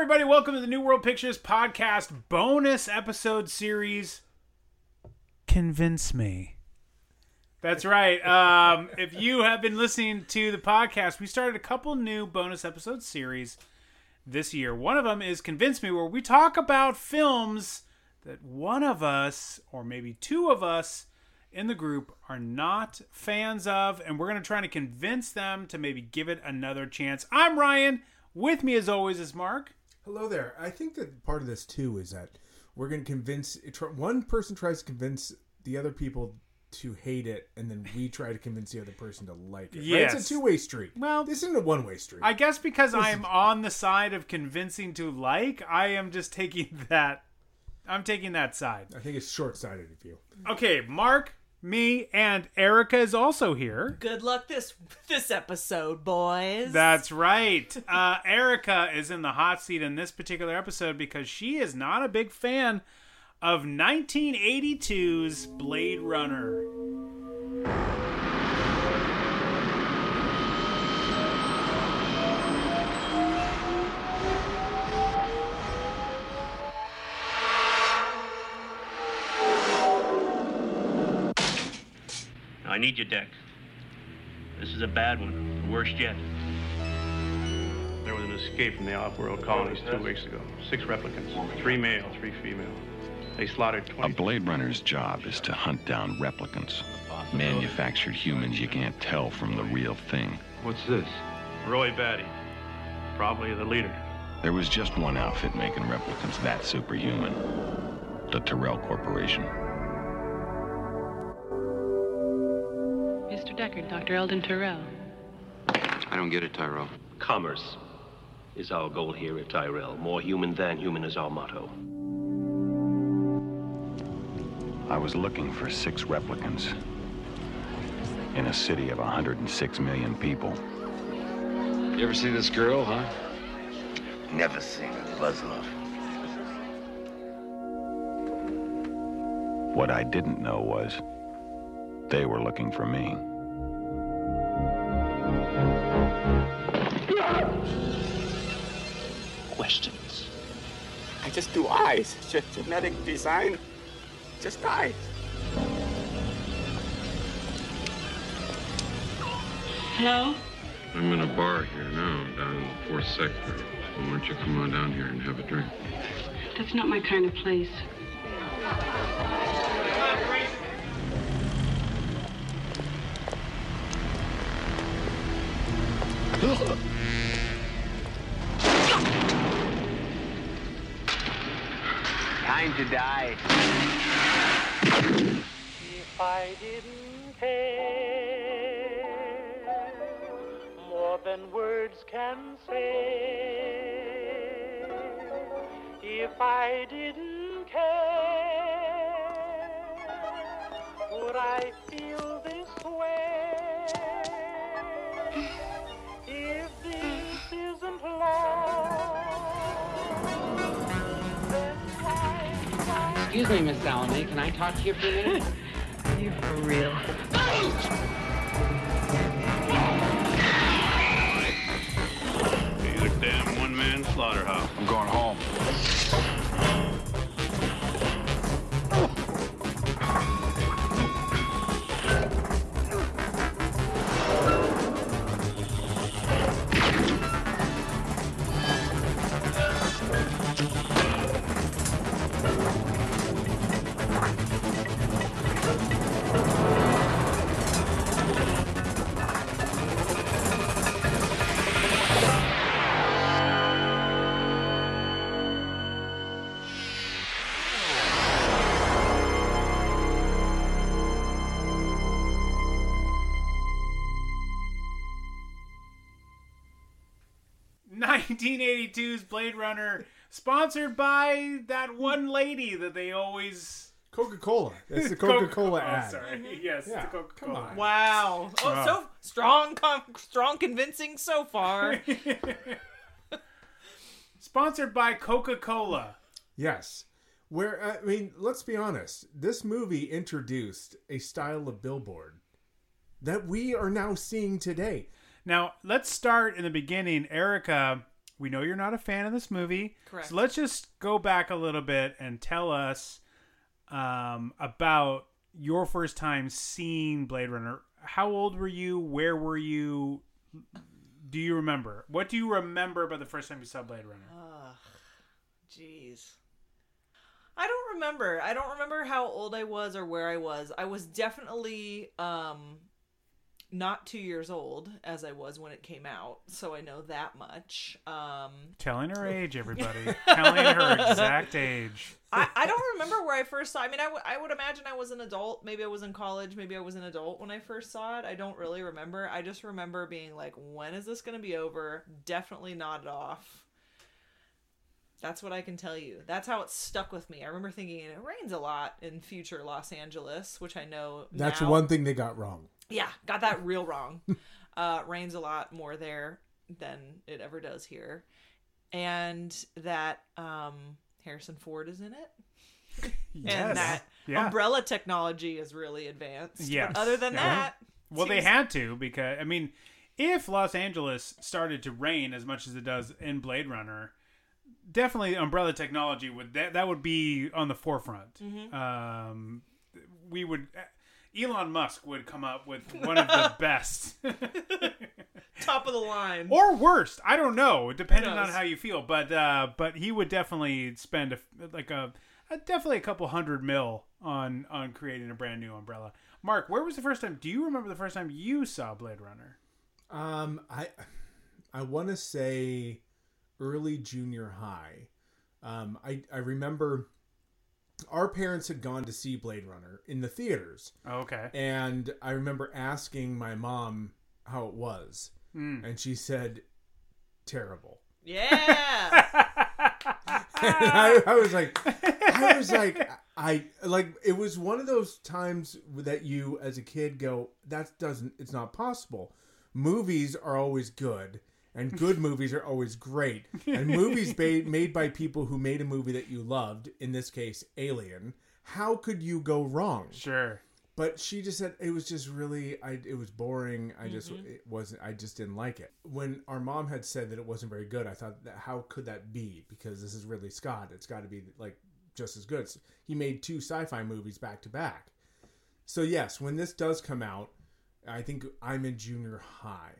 everybody. Welcome to the New World Pictures podcast bonus episode series. Convince me. That's right. Um, if you have been listening to the podcast, we started a couple new bonus episode series this year. One of them is Convince Me, where we talk about films that one of us, or maybe two of us in the group, are not fans of, and we're going to try to convince them to maybe give it another chance. I'm Ryan. With me, as always, is Marc. Hello there. I think that part of this too is that we're going to convince one person tries to convince the other people to hate it, and then we try to convince the other person to like it. Yes. Right? It's a two way street. Well, this isn't a one way street. I guess because I am on the side of convincing to like, I am just taking that. I'm taking that side. I think it's short sighted of you. Okay, Marc, me, and Erica is also here. Good luck this this episode, boys. That's right. Uh, Erica is in the hot seat in this particular episode because she is not a big fan of 1982's Blade Runner. I need your deck. This is a bad one, the worst yet. There was an escape from the off-world colonies two weeks ago. Six replicants, three male, three female. They slaughtered 20. A Blade Runner's job is to hunt down replicants. Manufactured humans you can't tell from the real thing. What's this? Roy Batty. Probably the leader. There was just one outfit making replicants that superhuman. The Tyrell Corporation. Deckard, Dr. Eldon Tyrell. I don't get it, Tyrell. Commerce is our goal here at Tyrell. More human than human is our motto. I was looking for six replicants in a city of 106 million people. You ever see this girl, huh? Never seen a Buzzlove. What I didn't know was they were looking for me. Questions. I just do eyes. Genetic design just eyes. Hello? I'm in a bar here now, down in the fourth sector. Why don't you come on down here and have a drink? That's not my kind of place. Time to die. If I didn't care more than words can say, if I didn't care, would I feel this way? Excuse me, Miss Salome. Can I talk to you for a minute? you for real. He's a damn one-man slaughterhouse. I'm going home. Nineteen eighty two's Blade Runner, sponsored by that one lady that they always Coca Cola. That's the Coca Cola Coca-Cola, ad. sorry. Yes, the Yeah, Coca come Cola. on. Wow. Oh, Wow. so strong, com- strong, convincing so far. Sponsored by Coca Cola. Yes. Where I mean, let's be honest. This movie introduced a style of billboard that we are now seeing today. Now, let's start in the beginning. Erica we know you're not a fan of this movie. Correct. So let's just go back a little bit and tell us um, about your first time seeing Blade Runner. How old were you? Where were you? Do you remember? What do you remember about the first time you saw Blade Runner? Ugh, jeez. I don't remember. I don't remember how old I was or where I was. I was definitely um not 2 years old as I was when it came out, so I know that much. Um Telling her age, everybody. Telling her exact age. I, I don't remember where I first saw. I mean, I, w- I would imagine I was an adult. Maybe I was in college. Maybe I was an adult when I first saw it. I don't really remember. I just remember being like, "When is this going to be over?" Definitely nodded off. That's what I can tell you. That's how it stuck with me. I remember thinking it rains a lot in future Los Angeles, which I know. That's now. one thing they got wrong. Yeah, got that real wrong. uh, rains a lot more there than it ever does here, and that um, Harrison Ford is in it. Yes. And that Yeah. umbrella technology is really advanced. Yes. But other than Yeah. that, Well, they had to because I mean, if Los Angeles started to rain as much as it does in Blade Runner, definitely umbrella technology would that that would be on the forefront. Mhm. Um, we would. Elon Musk would come up with one of the best, top of the line. or worst. I don't know, depending on how you feel. But uh, but he would definitely spend a, like a, a definitely a couple hundred mil on on creating a brand new umbrella. Marc, where was the first time? Do you remember the first time you saw Blade Runner? Um, I I want to say early junior high. Um, I I remember our parents had gone to see Blade Runner in the theaters. Okay. And I remember asking my mom how it was, Mm. and she said, "Terrible." Yeah. and I, I was like, I was like, I like it was one of those times that you, as a kid, go, that doesn't, it's not possible. Movies are always good, and good movies are always great. And movies ba- made by people who made a movie that you loved, in this case, Alien. How could you go wrong? Sure. But she just said it was just really, I it was boring. I just Mhm. it wasn't. I just didn't like it. When our mom had said that it wasn't very good, I thought, that, how could that be? Because this is Ridley Scott. It's got to be like just as good. He made two sci-fi movies back to back. So yes, when this does come out, I think I'm in junior high.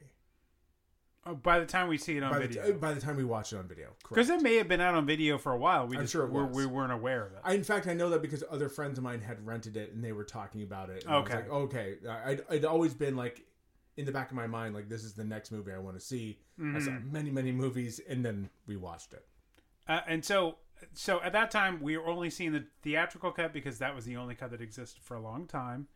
Oh, by the time we see it on by video, The, by the time we watch it on video, because it may have been out on video for a while. We I'm just sure it were, was. we weren't aware of it. I, in fact, I know that because other friends of mine had rented it and they were talking about it. And I was Okay. like, okay. I, I'd, I'd always been like, in the back of my mind, like, this is the next movie I want to see. I saw Mhm. many, many movies, and then we watched it. Uh, and so, so at that time, we were only seeing the theatrical cut because that was the only cut that existed for a long time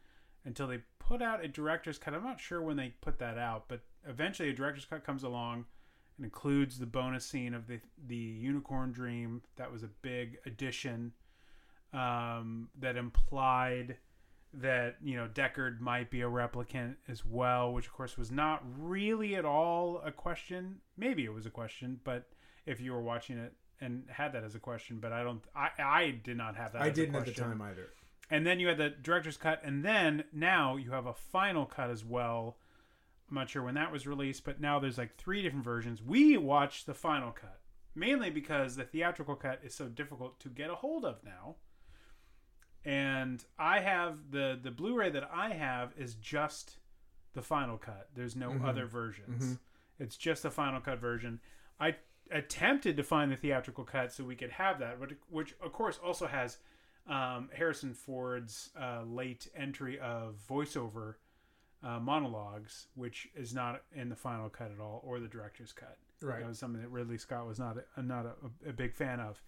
until they put out a director's cut. I'm not sure when they put that out, but eventually a director's cut comes along and includes the bonus scene of the the unicorn dream. That was a big addition um, that implied that you know Deckard might be a replicant as well, which of course was not really at all a question. Maybe it was a question, but if you were watching it and had that as a question, but I don't, I I did not have that. I didn't at the time either. And then you had the director's cut, and then now you have a final cut as well. I'm not sure when that was released, but now there's like three different versions. We watched the final cut mainly because the theatrical cut is so difficult to get a hold of now. And I have the the Blu-ray that I have is just the final cut. There's no Mhm. other versions. Mhm. It's just the final cut version. I attempted to find the theatrical cut so we could have that, which, which of course also has um, Harrison Ford's uh, late entry of voiceover uh, monologues, which is not in the final cut at all, or the director's cut. Right. that was something that Ridley Scott was not a, not a, a big fan of.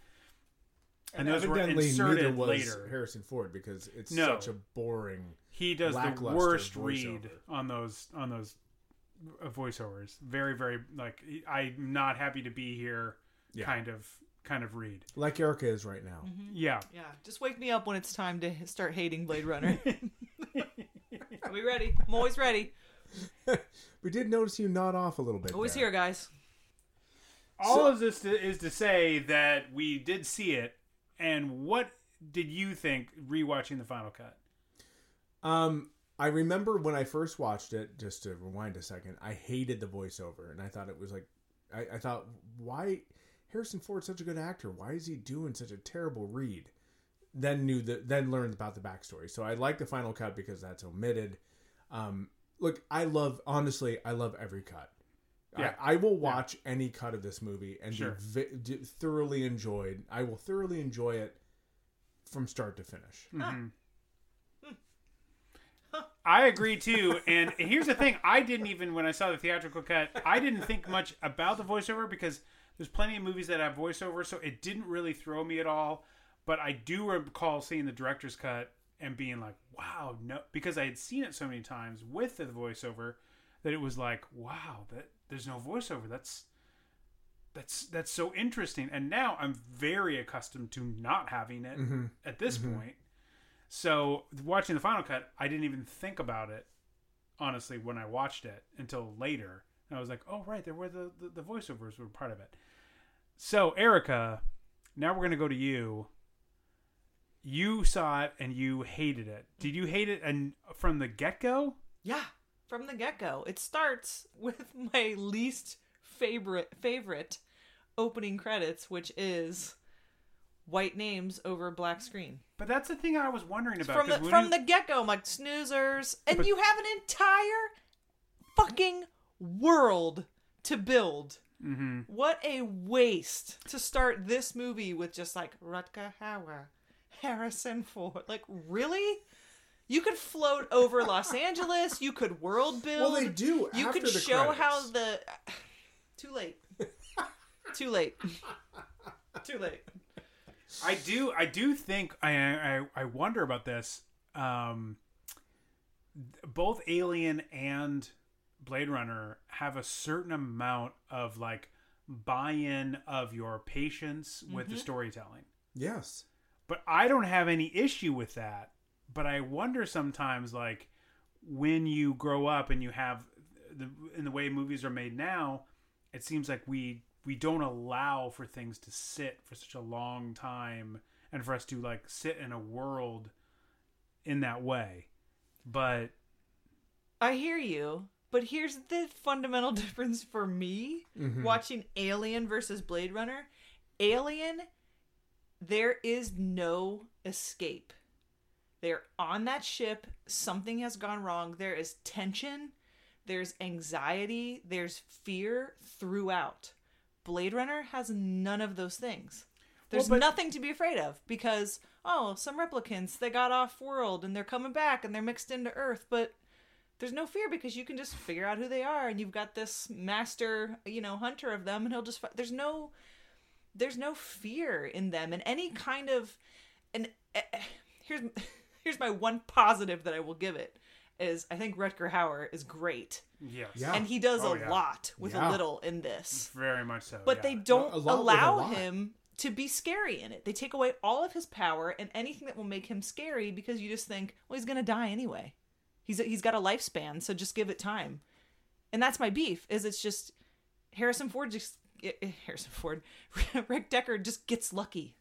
And, And, those were inserted was later. Harrison Ford because it's No. such a boring. He does the worst voiceover. read on those on those uh, voiceovers. Very very like I'm not happy to be here. Yeah. Kind of kind of read. like Erica is right now. Yeah. Yeah, just wake me up when it's time to start hating Blade Runner. Are we ready? I'm always ready. We did notice you nod off a little bit. Always there. here, guys. All of this to, is to say that we did see it, and what did you think rewatching the final cut? Um, I remember when I first watched it. Just to rewind a second, I hated the voiceover, and I thought it was like, I, I thought, why Harrison Ford's such a good actor? Why is he doing such a terrible read? Then knew that. Then learned about the backstory. So I like the final cut because that's omitted. Um, look, I love honestly, I love every cut. Yeah. I, I will watch any cut of this movie and Sure. be vi- d- thoroughly enjoyed. I will thoroughly enjoy it from start to finish. Mhm. I agree too. And here's the thing: I didn't even when I saw the theatrical cut, I didn't think much about the voiceover because there's plenty of movies that have voiceover, so it didn't really throw me at all. But I do recall seeing the director's cut and being like, "Wow, no!" Because I had seen it so many times with the voiceover that it was like, "Wow, that there's no voiceover. That's that's that's so interesting." And now I'm very accustomed to not having it Mhm. at this Mhm. point. So watching the final cut, I didn't even think about it honestly when I watched it until later. And I was like, "Oh right, there were the, the the voiceovers were part of it." So Erica, now we're gonna go to you. You saw it and you hated it. Did you hate it and from the get go? Yeah, from the get go. It starts with my least favorite favorite opening credits, which is white names over black screen. But that's the thing I was wondering about. From the from you- the get go, I'm like snoozers, and But- you have an entire fucking world to build. Mhm. What a waste to start this movie with just like Rutger Hauer, Harrison Ford. Like, really? You could float over Los Angeles. You could world build. Well, they do You after could the show credits. how the. Too late. Too late. Too late. I do. I do think. I. I. I wonder about this. Um, both Alien and Blade Runner have a certain amount of like buy-in of your patience with the Mhm. storytelling. Yes. But I don't have any issue with that. But I wonder sometimes, like when you grow up and you have the in the way movies are made now, it seems like we we don't allow for things to sit for such a long time and for us to like sit in a world in that way. But I hear you, but here's the fundamental difference for me Mhm. watching Alien versus Blade Runner. Alien, there is no escape. They're on that ship, something has gone wrong. There is tension, there's anxiety, there's fear throughout. Blade Runner has none of those things. There's Well, but- nothing to be afraid of because oh, some replicants they got off world and they're coming back and they're mixed into Earth, but there's no fear because you can just figure out who they are and you've got this master, you know, hunter of them and he'll just there's no there's no fear in them and any kind of and eh, here's here's my one positive that I will give it is I think Rutger Hauer is great. yes, And he does Oh, a yeah. lot with Yeah. a little in this very much so. but yeah. they don't A lot with a allow him to be scary in it. They take away all of his power and anything that will make him scary because you just think, well, he's gonna die anyway. He's he's got a lifespan, so just give it time. And that's my beef. Is it's just Harrison Ford just eh, eh, Harrison Ford, Rick Deckard just gets lucky.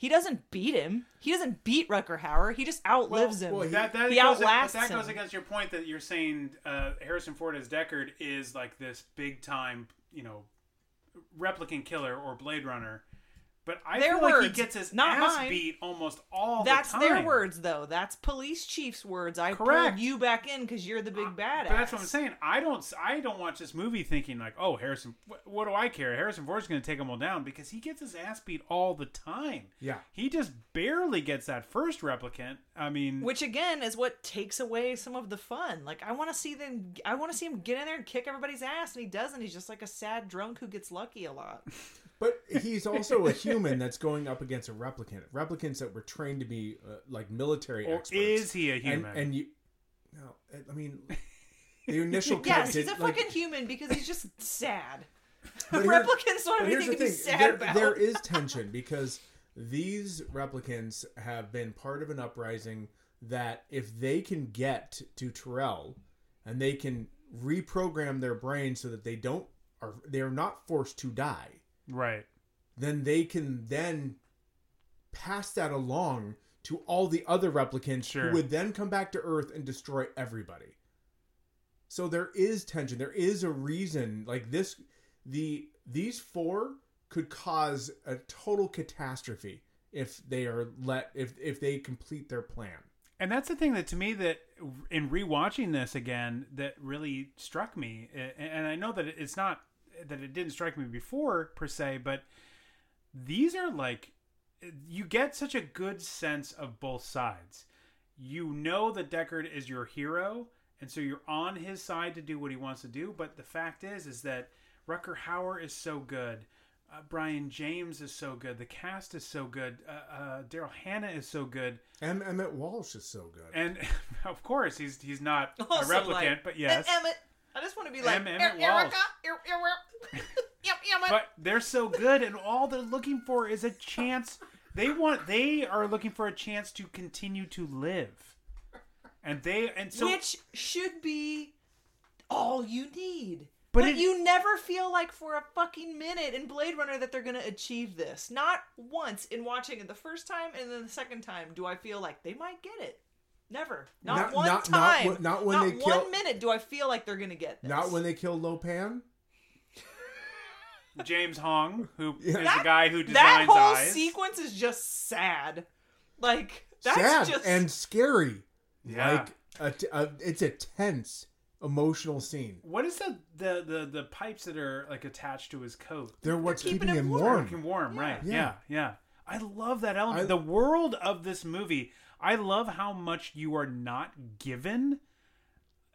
He doesn't beat him. He doesn't beat Rutger Hauer. He just outlives him. That, that he goes, outlasts that goes him. against your point that you're saying uh, Harrison Ford as Deckard is like this big time, you know, replicant killer or Blade Runner. But I Their feel like he words, gets his not ass mine. beat almost all That's the time. their words, though. That's police chief's words. I Correct. pulled you back in because you're the big badass. But that's what I'm saying. I don't. I don't watch this movie thinking like, "Oh, Harrison. What, what do I care? Harrison Ford's going to take them all down because he gets his ass beat all the time. Yeah. He just barely gets that first replicant. I mean, Which again is what takes away some of the fun. Like I want to see them. I want to see him get in there and kick everybody's ass, and he doesn't. He's just like a sad drunk who gets lucky a lot. But he's also a human that's going up against a replicant. Replicants that were trained to be uh, like military Or experts. is he a human? And, you, no, I mean, the initial cut yes, did, he's a like, fucking human because he's just sad. But Replicants don't but have here's anything the to be sad there, about. There is tension because these replicants have been part of an uprising that if they can get to Tyrell and they can reprogram their brain so that they don't are they are not forced to die, right? then they can then pass that along to all the other replicants Sure. who would then come back to Earth and destroy everybody. So there is tension. There is a reason. Like this, the these four could cause a total catastrophe if they are let if if they complete their plan. And that's the thing that to me that in rewatching this again that really struck me, and I know that it's not that it didn't strike me before per se, but these are like you get such a good sense of both sides. You know that Deckard is your hero, and so you're on his side to do what he wants to do. But the fact is, is that Rutger Hauer is so good. Uh, Brion James is so good. The cast is so good. Uh, uh, Daryl Hannah is so good. M. Emmett Walsh is so good. And of course, he's he's not a replicant, like, but yes. And Emmett. I just want to be like M. Emmett "Er- Erica, Walsh." er- er- er- yep, Emmett. but they're so good, and all they're looking for is a chance. They want. They are looking for a chance to continue to live, and they and so Which should be all you need. But But, it- you never feel like for a fucking minute in Blade Runner that they're gonna achieve this. Not once in watching it the first time and then the second time do I feel like they might get it. Never. Not, Not- one not- not time. when- not when they one minute do I feel like they're gonna get this. Not when they killed Lopan. James Hong, who is Yeah. the guy who designs that designs whole eyes. sequence is just sad. Like that's Sad just and scary. Yeah. Like a t- a- it's a tense, emotional scene. What is the, the the the pipes that are like attached to his coat? They're what's keeping keeping, him him warm. warm. Keeping warm, right? Yeah. Yeah, yeah. I love that element. I- the world of this movie. I love how much you are not given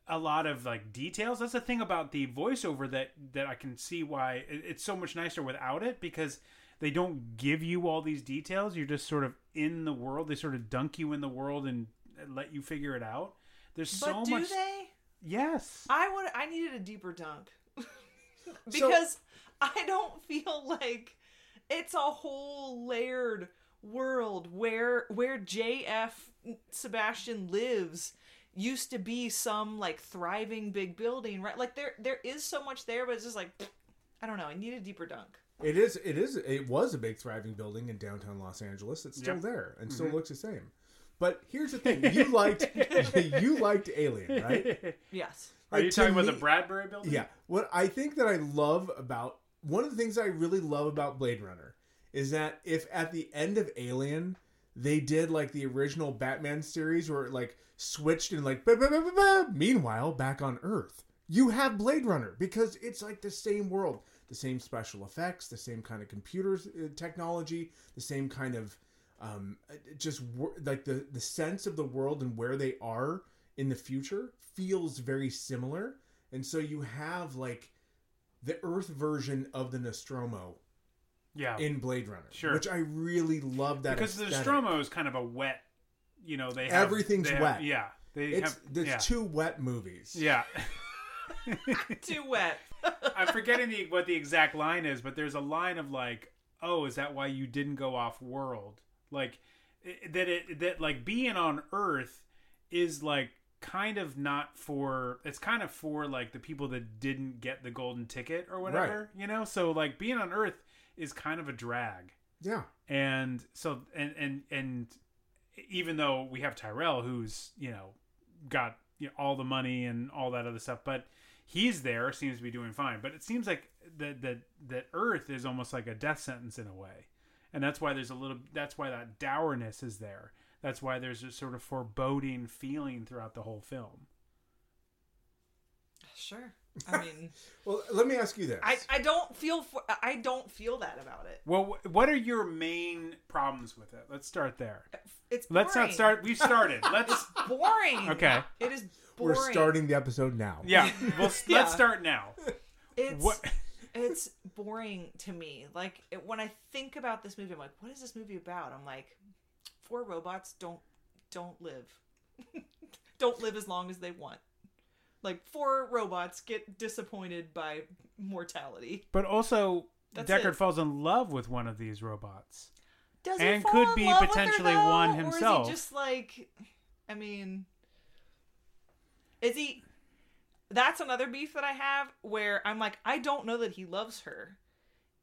a lot of like details. That's the thing about the voiceover that that I can see why it's so much nicer without it because they don't give you all these details. You're just sort of in the world. They sort of dunk you in the world and let you figure it out. There's But so do much. they? Yes. I would. I needed a deeper dunk So- because I don't feel like it's a whole layered world where where JF Sebastian lives used to be some like thriving big building, right? Like there there is so much there, but it's just like I don't know. I need a deeper dunk. It is. It is. It was a big thriving building in downtown Los Angeles. It's still Yep. there and still Mhm. looks the same. But here's the thing: you liked you liked Alien, right? Yes. Are you Like, to talking about me- the Bradbury building? Yeah. What I think that I love about one of the things I really love about Blade Runner is that if at the end of Alien they did like the original Batman series where it like switched and like bah, bah, bah, meanwhile back on Earth. You have Blade Runner because it's like the same world, the same special effects, the same kind of computers uh, technology, the same kind of um, just like the the sense of the world and where they are in the future feels very similar and so you have like the earth version of the nostromo Yeah. in blade runner Sure. which i really love that because the aesthetic. Nostromo is kind of a wet, you know, they have, everything's they have- wet yeah, they it's have. there's yeah. two wet movies Yeah, Too wet. I'm forgetting the what the exact line is, but there's a line of like, "Oh, is that why you didn't go off world?" Like that it that like being on Earth is like kind of not for it's kind of for like the people that didn't get the golden ticket or whatever, you know? So like being on Earth is kind of a drag. yeah. And so and and and even though we have Tyrell who's you know got you know, all the money and all that other stuff but he's there seems to be doing fine. But it seems like that that that earth is almost like a death sentence in a way. And that's why there's a little that's why that dourness is there. That's why there's a sort of foreboding feeling throughout the whole film. Sure. I mean, well let me ask you this I, I don't feel for, I don't feel that about it. well what are your main problems with it let's start there It's boring. let's not start we've started let's boring. Okay. It is boring. we're starting the episode now yeah well Yeah. let's start now It's What- it's boring to me. Like it, when I think about this movie, I'm like, what is this movie about? I'm like, four robots don't don't live, don't live as long as they want. Like four robots get disappointed by mortality. But also, That's Deckard it. falls in love with one of these robots. Does And he fall could in be love with her, potentially though? one Or himself. is he just like, I mean, is he? That's another beef that I have where I'm like, I don't know that he loves her.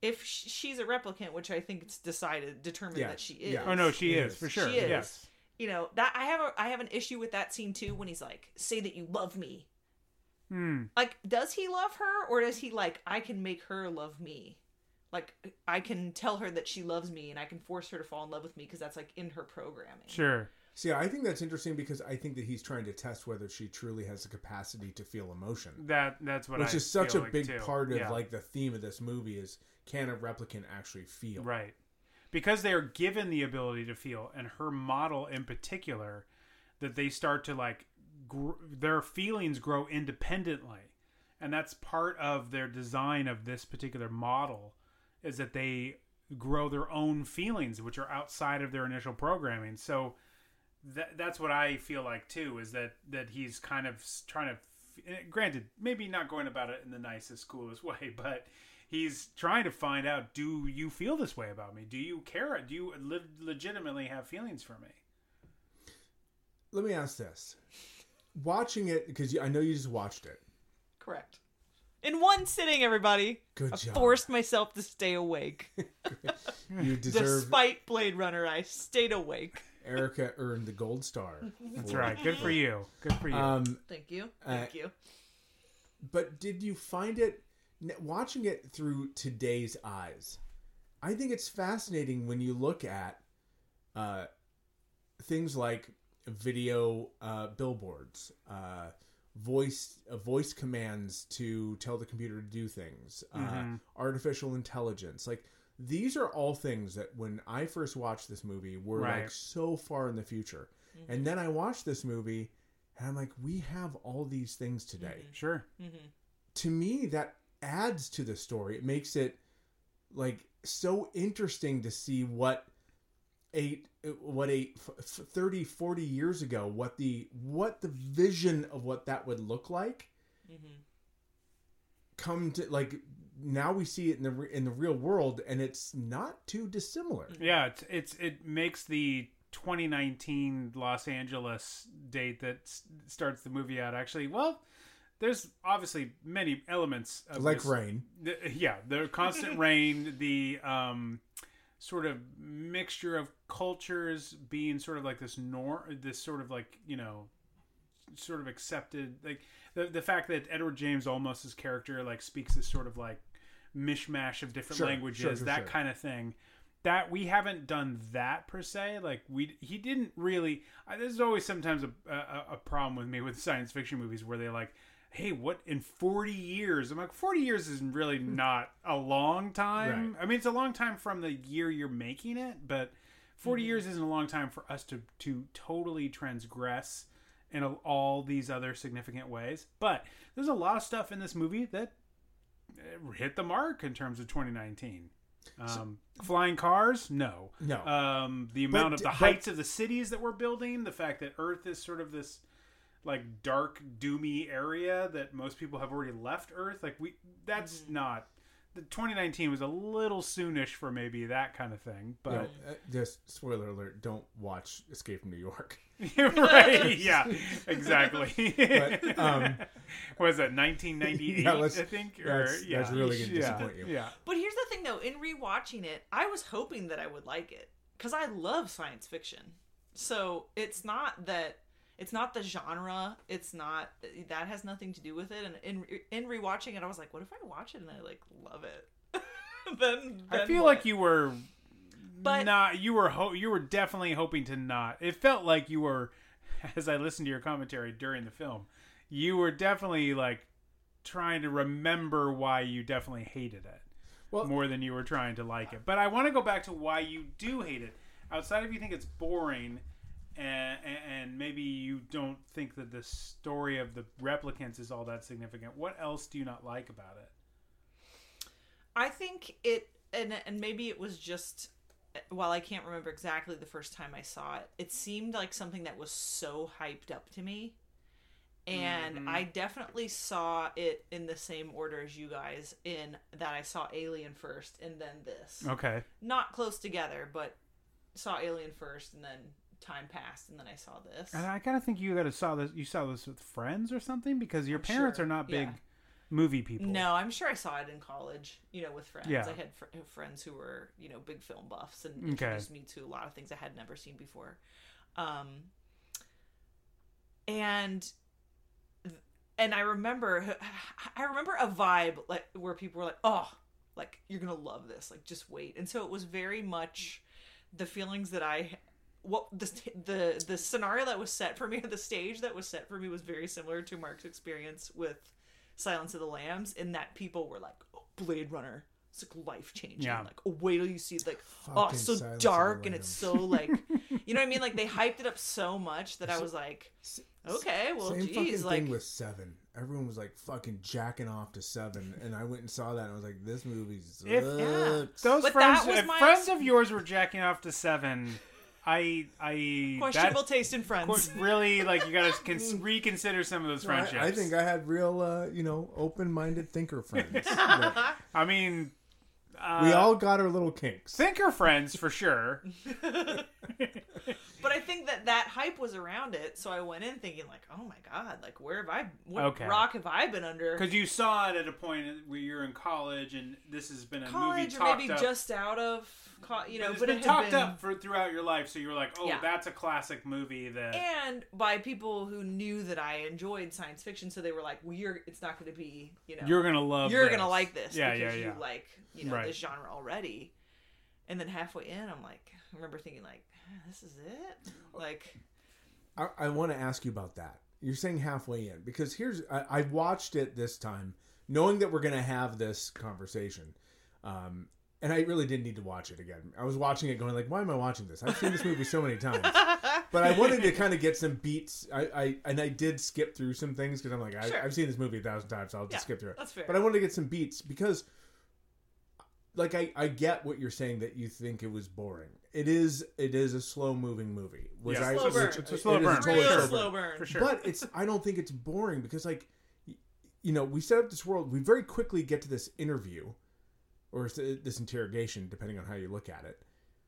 If she's a replicant, which I think it's decided, determined Yeah, that she is. yeah. Oh no, she It is is. for sure. She is. Yes. You know that I have a I have an issue with that scene too when he's like, "Say that you love me," Hmm. Like, does he love her, or does he like I can make her love me? Like, I can tell her that she loves me, and I can force her to fall in love with me because that's like in her programming. Sure. See, I think that's interesting because I think that he's trying to test whether she truly has the capacity to feel emotion. That that's what which I is such a feel like, big too. part of Yeah. like the theme of this movie is can a replicant actually feel? Right. Because they are given the ability to feel, and her model in particular, that they start to like, gr- their feelings grow independently. And that's part of their design of this particular model, is that they grow their own feelings, which are outside of their initial programming. So that, that's what I feel like too, is that, that he's kind of trying to, eh, granted, maybe not going about it in the nicest, coolest way, but he's trying to find out do you feel this way about me do you care do you le- legitimately have feelings for me Let me ask this: watching it because I know you just watched it. Correct. In one sitting, everybody. Good I job. forced myself to stay awake. You deserve. Despite Blade Runner, I stayed awake. Erica earned the gold star. That's right. Good for you. Good for you. Um, Thank you. uh, Thank you. But did you find it watching it through today's eyes? I think it's fascinating when you look at uh, things like video uh, billboards, uh, voice uh, voice commands to tell the computer to do things, uh, Mhm. artificial intelligence. Like these are all things that when I first watched this movie were Right. like so far in the future, and then I watched this movie. And I'm like, we have all these things today sure to me that adds to the story it makes it like so interesting to see what eight uh, what eight f- f- 30 40 years ago what the what the vision of what that would look like mm-hmm. come to like now we see it in the in the real world and it's not too dissimilar. Mm-hmm. Yeah it's, it's it makes the 2019 los angeles date that s- starts the movie out actually well there's obviously many elements of Like this- rain. the- yeah the constant rain the um sort of mixture of cultures being sort of like this nor this sort of like you know sort of accepted like the the fact that Edward James Olmos's character like speaks this sort of like mishmash of different Sure, languages sure, sure, that kind of thing that we haven't done that per se like we he didn't really I, there's always sometimes a, a a problem with me with science fiction movies where they're like hey what in 40 years? I'm like 40 years is really not a long time. I mean it's a long time from the year you're making it but 40 years isn't a long time for us to to totally transgress in all these other significant ways. But there's a lot of stuff in this movie that uh, hit the mark in terms of 2019 um, flying cars? No. No. um, the But amount of d- the but- heights of the cities that we're building the fact that earth is sort of this like dark doomy area that most people have already left earth like we that's Mm-hmm. not the 2019 was a little soonish for maybe that kind of thing You know, but uh, just spoiler alert don't watch escape from new york right yeah exactly But, um, was that 1998 Yeah, i think or that's- yeah that's really gonna yeah, you. yeah But here's the thing, though. In rewatching it, I was hoping that I would like it because I love science fiction. So it's not that it's not the genre. It's not that has nothing to do with it. And in in rewatching it, I was like, what if I watch it and I like love it? then, I feel what? like you were But- not you were ho- you were definitely hoping to not. It felt like you were as I listened to your commentary during the film, you were definitely like trying to remember why you definitely hated it. Well- more than you were trying to like it. But I want to go back to why you do hate it. Outside of you think it's boring and, and maybe you don't think that the story of the replicants is all that significant. What else do you not like about it? I think it, and and maybe it was just. While I can't remember exactly the first time I saw it, it seemed like something that was so hyped up to me, and Mhm. I definitely saw it in the same order as you guys. In that I saw Alien first, and then this. Okay. Not close together, but saw Alien first, and then time passed, and then I saw this. And I kind of think you got to saw this. You saw this with friends or something because your I'm parents sure, are not big yeah. movie people. No, I'm sure I saw it in college, you know, with friends. Yeah. I had fr- friends who were, you know, big film buffs and Okay. introduced me to a lot of things I had never seen before. Um, and and I remember, I remember a vibe like where people were like, "Oh, like you're gonna love this. Like just wait." And so it was very much the feelings that I, what the the the scenario that was set for me, the stage that was set for me was very similar to Marc's experience with Silence of the Lambs, in that people were like, oh, "Blade Runner." It's like life changing. Yeah. Like, oh, wait till you see like, oh, it's so Silence dark and it's so like, you know what I mean? Like they hyped it up so much that I was like, okay, well, Same fucking geez, thing like, with Seven. Everyone was like fucking jacking off to Seven, and I went and saw that, and I was like, "This movie's sucks." If those But friends, that was if my friends ex- of yours were jacking off to seven, I, I questionable taste in friends. Really, like you gotta cons- reconsider some of those No, I- friendships. I, think I had real, uh, you know, open-minded thinker friends. I mean, uh, we all got our little kinks. thinker friends for sure. But I think that that hype was around it, so I went in thinking like, oh my god, like where have I, what Okay. rock have I been under? Because you saw it at a point where you're in college, and this has been a movie College or maybe up. just out of, co- you know, it's but been it had talked been, up for throughout your life, so you were like, "Oh, Yeah. that's a classic movie." That and by people who knew that I enjoyed science fiction, so they were like, well, you're, it's not going to be, you know, You're gonna love you're this. gonna like this, Yeah, because yeah, you like, you know, Right. this genre already. And then halfway in, I'm like, I remember thinking like, "Ah, this is it, like. I, I want to ask you about that. You're saying halfway in because here's I, I watched it this time, knowing that we're going to have this conversation, um, and I really didn't need to watch it again. I was watching it going like, why am I watching this? I've seen this movie so many times, but I wanted to kind of get some beats. I, I and I did skip through some things because I'm like, I, Sure. I've seen this movie a thousand times, so I'll just Yeah, skip through it. that's fair. But I wanted to get some beats because like I, I get what you're saying that you think it was boring. It is it is a slow moving movie. Which Yeah. I, Slow burn. which- It's a slow it is burn. totally Real slow burn. for sure. But it's I don't think it's boring because like you know we set up this world. We very quickly get to this interview or this interrogation, depending on how you look at it,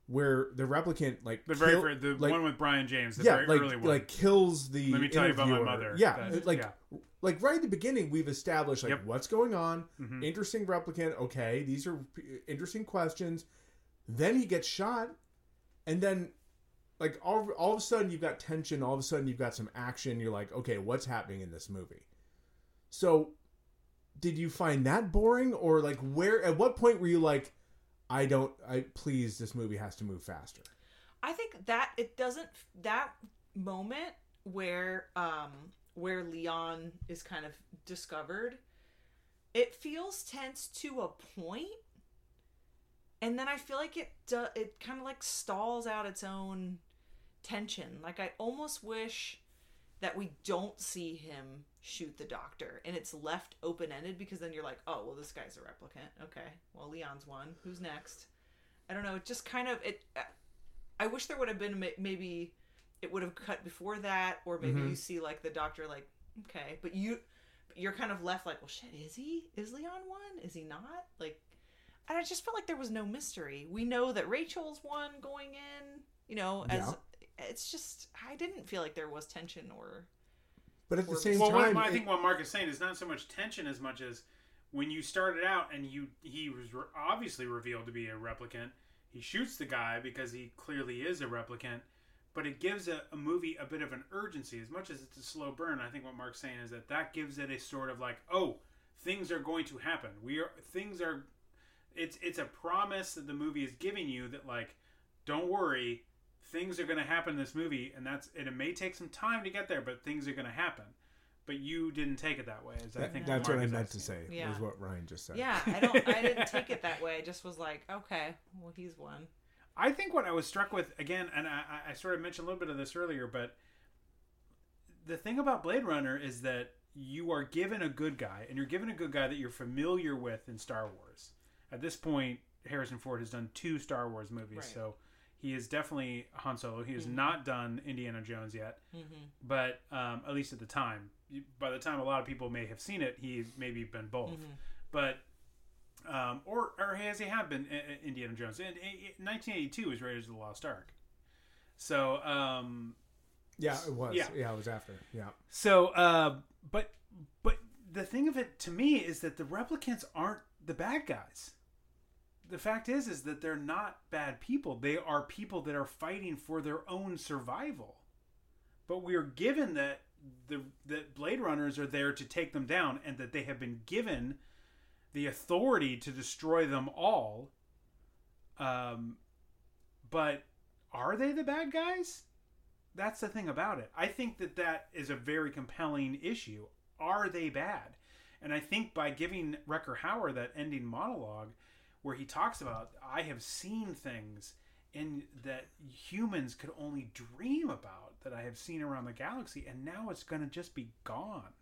where the replicant like the very kill- fir- the like, one with Brion James, the yeah very like early one. like kills the Let me tell you about my interviewer. mother. Yeah, That- like yeah. like right at the beginning, we've established like Yep. what's going on. Mhm. Interesting replicant. Okay, these are p- interesting questions. Then he gets shot, and then like all all of a sudden you've got tension. All of a sudden you've got some action. You're like, okay, what's happening in this movie? So, did you find that boring, or like where? At what point were you like, I don't. I please, this movie has to move faster. I think that it doesn't that moment where um where Leon is kind of discovered it feels tense to a point and then I feel like it do, it kind of like stalls out its own tension like I almost wish that we don't see him shoot the doctor and it's left open ended because then you're like oh well this guy's a replicant. Okay well Leon's one. Who's next? I don't know it just kind of it I wish there would have been maybe it would have cut before that, or maybe Mhm. you see like the doctor like okay, but you you're kind of left like well shit is he is Leon one? Is he not? Like and I just felt like there was no mystery. We know that Rachel's one going in, you know, as it's just I didn't feel like there was tension or But at the same well, what, time, I it- think what Marc is saying is not so much tension as much as when you started out and you he was re- obviously revealed to be a replicant. He shoots the guy because he clearly is a replicant, but it gives a, a movie a bit of an urgency. As much as it's a slow burn, I think what Marc's saying is that that gives it a sort of like, oh, things are going to happen. We are things are. It's it's a promise that the movie is giving you that like, don't worry, things are going to happen in this movie, and that's and it may take some time to get there, but things are going to happen. But you didn't take it that way. As I think that's Marc what I is meant to say. Yeah. Was what Ryan just said. yeah I don't I didn't take it that way. I just was like okay well he's one. I think what I was struck with again, and I, I- I sort of mentioned a little bit of this earlier, but the thing about Blade Runner is that you are given a good guy, and you're given a good guy that you're familiar with in Star Wars. At this point, Harrison Ford has done two Star Wars movies, Right. so he is definitely Han Solo. He has Mhm. not done Indiana Jones yet, Mhm. but um, at least at the time, by the time a lot of people may have seen it, he maybe been both. Mhm. But um, or or has he have been uh, Indiana Jones? In, in, 1982 was Raiders of the Lost Ark. So um, Yeah, it was. Yeah. Yeah, it was after. Yeah. so uh, but but the thing of it to me is that the replicants aren't the bad guys. The fact is is that they're not bad people. They are people that are fighting for their own survival. But we are given that the that Blade Runners are there to take them down, and that they have been given the authority to destroy them all. Um, but are they the bad guys? That's the thing about it. I think that that is a very compelling issue. Are they bad? And I think by giving Rutger Hauer that ending monologue, where he talks about, I have seen things in that humans could only dream about that I have seen around the galaxy, and now it's going to just be gone,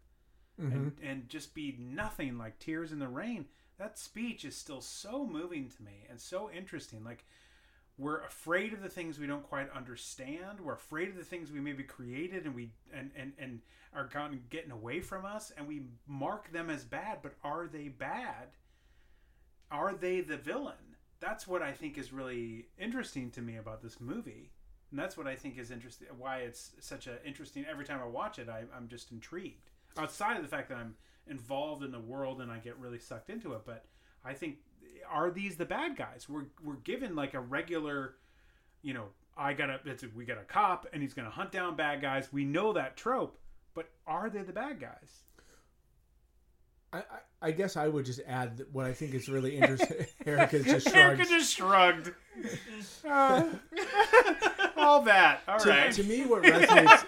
and mm-hmm. and just be nothing like tears in the rain. That speech is still so moving to me and so interesting. Like we're afraid of the things we don't quite understand. We're afraid of the things we maybe created and we and and and are gotten getting away from us, and we mark them as bad. But are they bad? Are they the villain? That's what I think is really interesting to me about this movie, and that's what I think is interesting. Why it's such a interesting. Every time I watch it, I, I'm just intrigued. Outside of the fact that I'm involved in the world and I get really sucked into it, but I think are these the bad guys? We're we're given like a regular, you know, I got it's a, we got a cop and he's going to hunt down bad guys. We know that trope, but are they the bad guys? I, I, I guess I would just add that what I think is really interesting. Erica just shrugged. Erica just shrugged. Uh, all that. All to, right. to me, what resonates.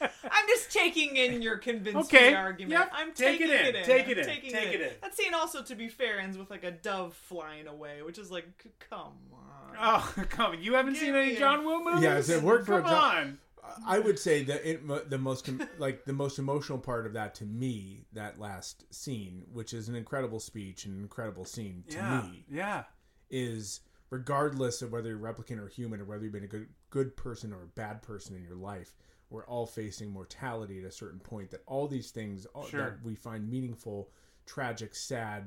I'm just taking in your convincing Okay, argument. yep, I'm take it taking in, it in. take I'm it in, taking take it in. That scene also, to be fair, ends with like a dove flying away, which is like, come on. Oh, come on. You haven't Give seen any John Woo movies? Yeah, it worked for Come John- on. I would say that it, the most like the most emotional part of that to me, that last scene, which is an incredible speech and an incredible scene to Yeah, me, yeah. is regardless of whether you're replicant or human or whether you've been a good good person or a bad person in your life, we're all facing mortality at a certain point. That all these things all, Sure. that we find meaningful, tragic, sad,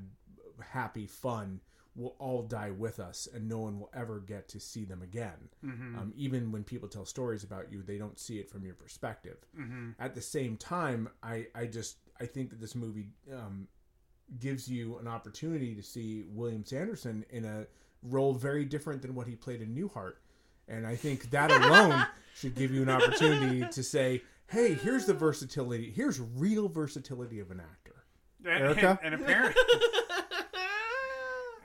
happy, fun will all die with us, and no one will ever get to see them again. Mhm. Um, even when people tell stories about you, they don't see it from your perspective. Mhm. At the same time, I I just I think that this movie um, gives you an opportunity to see William Sanderson in a role very different than what he played in Newhart. And I think that alone should give you an opportunity to say, hey, here's the versatility. Here's real versatility of an actor. And, Erica? and, and apparently,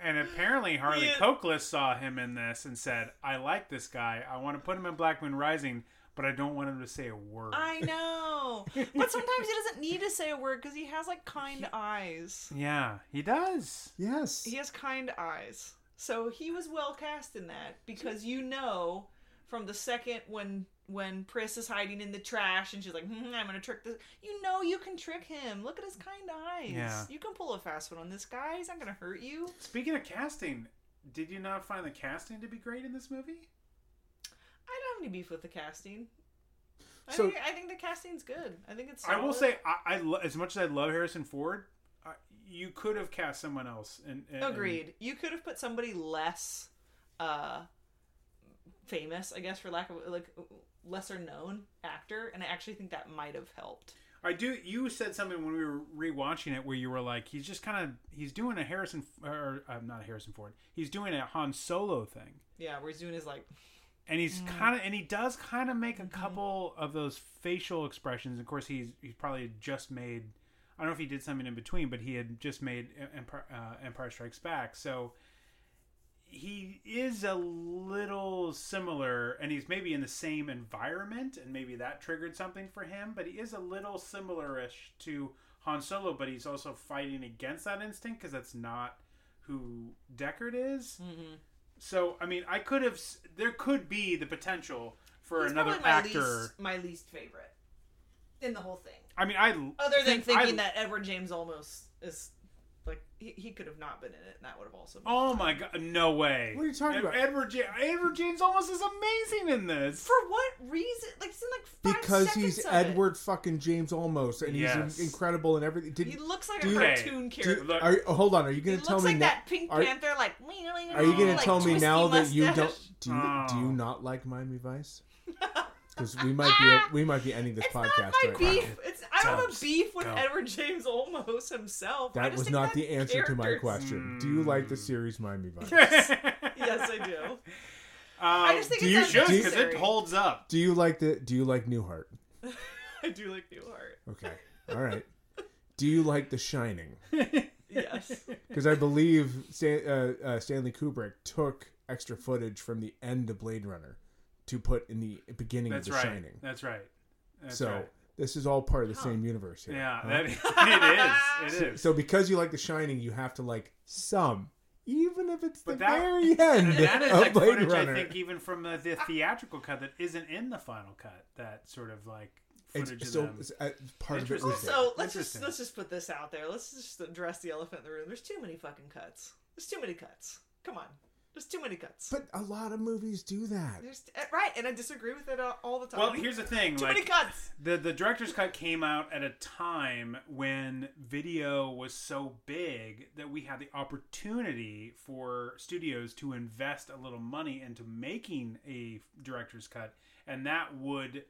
and apparently Harley Yeah. Cokeliss saw him in this and said, "I like this guy. I want to put him in Black Moon Rising, but I don't want him to say a word." I know. but sometimes he doesn't need to say a word because he has like kind eyes. Yeah, he does. Yes. He has kind eyes. So he was well cast in that because you know from the second when when Pris is hiding in the trash and she's like, hmm, "I'm gonna trick this," you know you can trick him. Look at his kind eyes. Yeah. You can pull a fast one on this guy. He's not gonna hurt you. Speaking of casting, did you not find the casting to be great in this movie? I don't have any beef with the casting. I So- think I think the casting's good. I think it's. I will say, I, I lo- as much as I love Harrison Ford, uh, you could have cast someone else. And, and Agreed. You could have put somebody less uh famous, I guess for lack of like lesser known actor, and I actually think that might have helped. I do. You said something when we were rewatching it where you were like, he's just kind of he's doing a Harrison or uh, not a Harrison Ford. He's doing a Han Solo thing, Yeah, where he's doing his like and he's Mm. kind of and he does kind of make a couple of those facial expressions. Of course, he's he's probably just made. I don't know if he did something in between, but he had just made Empire, uh, Empire Strikes Back, so he is a little similar, and he's maybe in the same environment, and maybe that triggered something for him. But he is a little similar-ish to Han Solo, but he's also fighting against that instinct because that's not who Deckard is. Mm-hmm. So, I mean, I could have. There could be the potential for he's another my actor. Least, my least favorite in the whole thing. I mean, I Other than think- thinking I- that Edward James Olmos is like he, he could have not been in it, and that would have also. Been Oh my god! No way. What are you talking Ed- about? Edward James. Edward James Olmos is amazing in this. For what reason? Like it's in like five Because seconds he's of it. Edward fucking James Olmos, and Yes. he's in- incredible and everything. Did, He looks like a you- cartoon do- character. are you- oh, hold on, are you he going to looks tell me like now? that Pink are, Panther, like. Are you going to like, tell me twisty now that you mustache. don't do you, do you Oh. not like Miami Vice? Because we might be we might be ending this It's podcast not my right beef. now. It's I don't have a beef with Go. Edward James Olmos himself. I That just was think not that the answer to my character's- question. Do you like the series Miami Vice? Yes, I do. Um, I just think do it's you should because it holds up. Do you like the Do you like Newhart? I I do like Newhart. Okay. All right. Do you like The Shining? Yes. Because I believe Stan, uh, uh, Stanley Kubrick took extra footage from the end of Blade Runner to put in the beginning That's of The right. Shining. That's right. That's so right. This is all part of the same universe here. Yeah, huh? that it is. It So- So because you like The Shining, you have to like some, even if it's the that- very end that is of like Blade footage, Runner. I think, even from the, the theatrical cut that isn't in the final cut. That sort of like It's- footage so of them. it's, uh, part of it. Also, let's just let's just put this out there. Let's just address the elephant in the room. There's too many fucking cuts. There's too many cuts. Come on. There's too many cuts. But a lot of movies do that. There's uh, right, and I disagree with it all the time. Well, here's the thing. Too like, many cuts. The the director's cut came out at a time when video was so big that we had the opportunity for studios to invest a little money into making a director's cut, and that would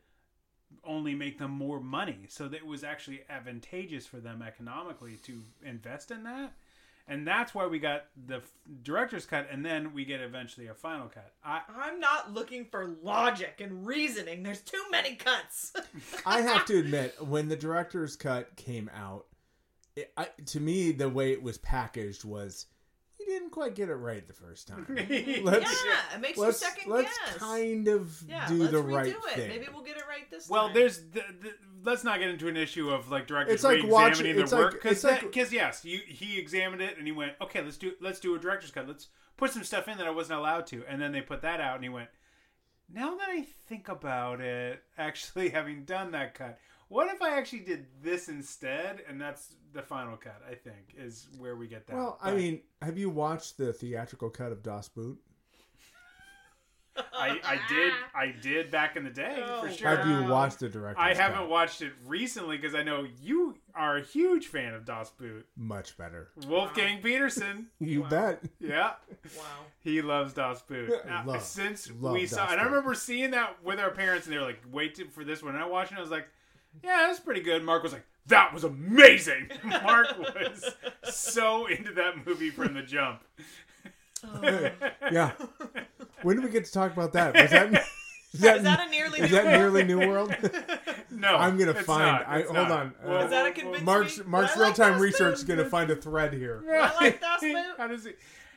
only make them more money. So that it was actually advantageous for them economically to invest in that. And that's why we got the f- director's cut, and then we get eventually a final cut. I, I'm not looking for logic and reasoning. There's too many cuts. I have to admit, when the director's cut came out, it, I, to me, the way it was packaged was you didn't quite get it right the first time. yeah, it makes you let's, second let's kind of yeah, do let's the redo right it. thing. Maybe we'll get it right this Well, time. Well, there's the, the, let's not get into an issue of like directors It's like re-examining watching- their it's like- work because it's like- yes, you, he examined it and he went, okay, let's do let's do a director's cut. Let's put some stuff in that I wasn't allowed to, and then they put that out, and he went, now that I think about it, actually having done that cut, what if I actually did this instead? And that's the final cut. I think is where we get that. Well, I But mean, have you watched the theatrical cut of Das Boot? I, I did I did back in the day for sure. Have you watched the director's I haven't watched it recently because I know you are a huge fan of Das Boot. Much better. Wolfgang Petersen. You bet. Yeah. Wow. He loves Das Boot. Uh, Love- Since love we saw, Das and I remember seeing that with our parents, and they were like, "Wait for this one." And I watched it, and I was like, "Yeah, that's pretty good." Marc was like, "That was amazing." Marc was so into that movie from the jump. yeah. When did we get to talk about that? Was that is that, Is that a nearly is New that World? nearly New World? No, I'm gonna it's find. not, I hold not. on. Well, Uh, Is that a convince Marc's? Marc's I real time Das research is gonna find a thread here. I like Das Boot. How does he?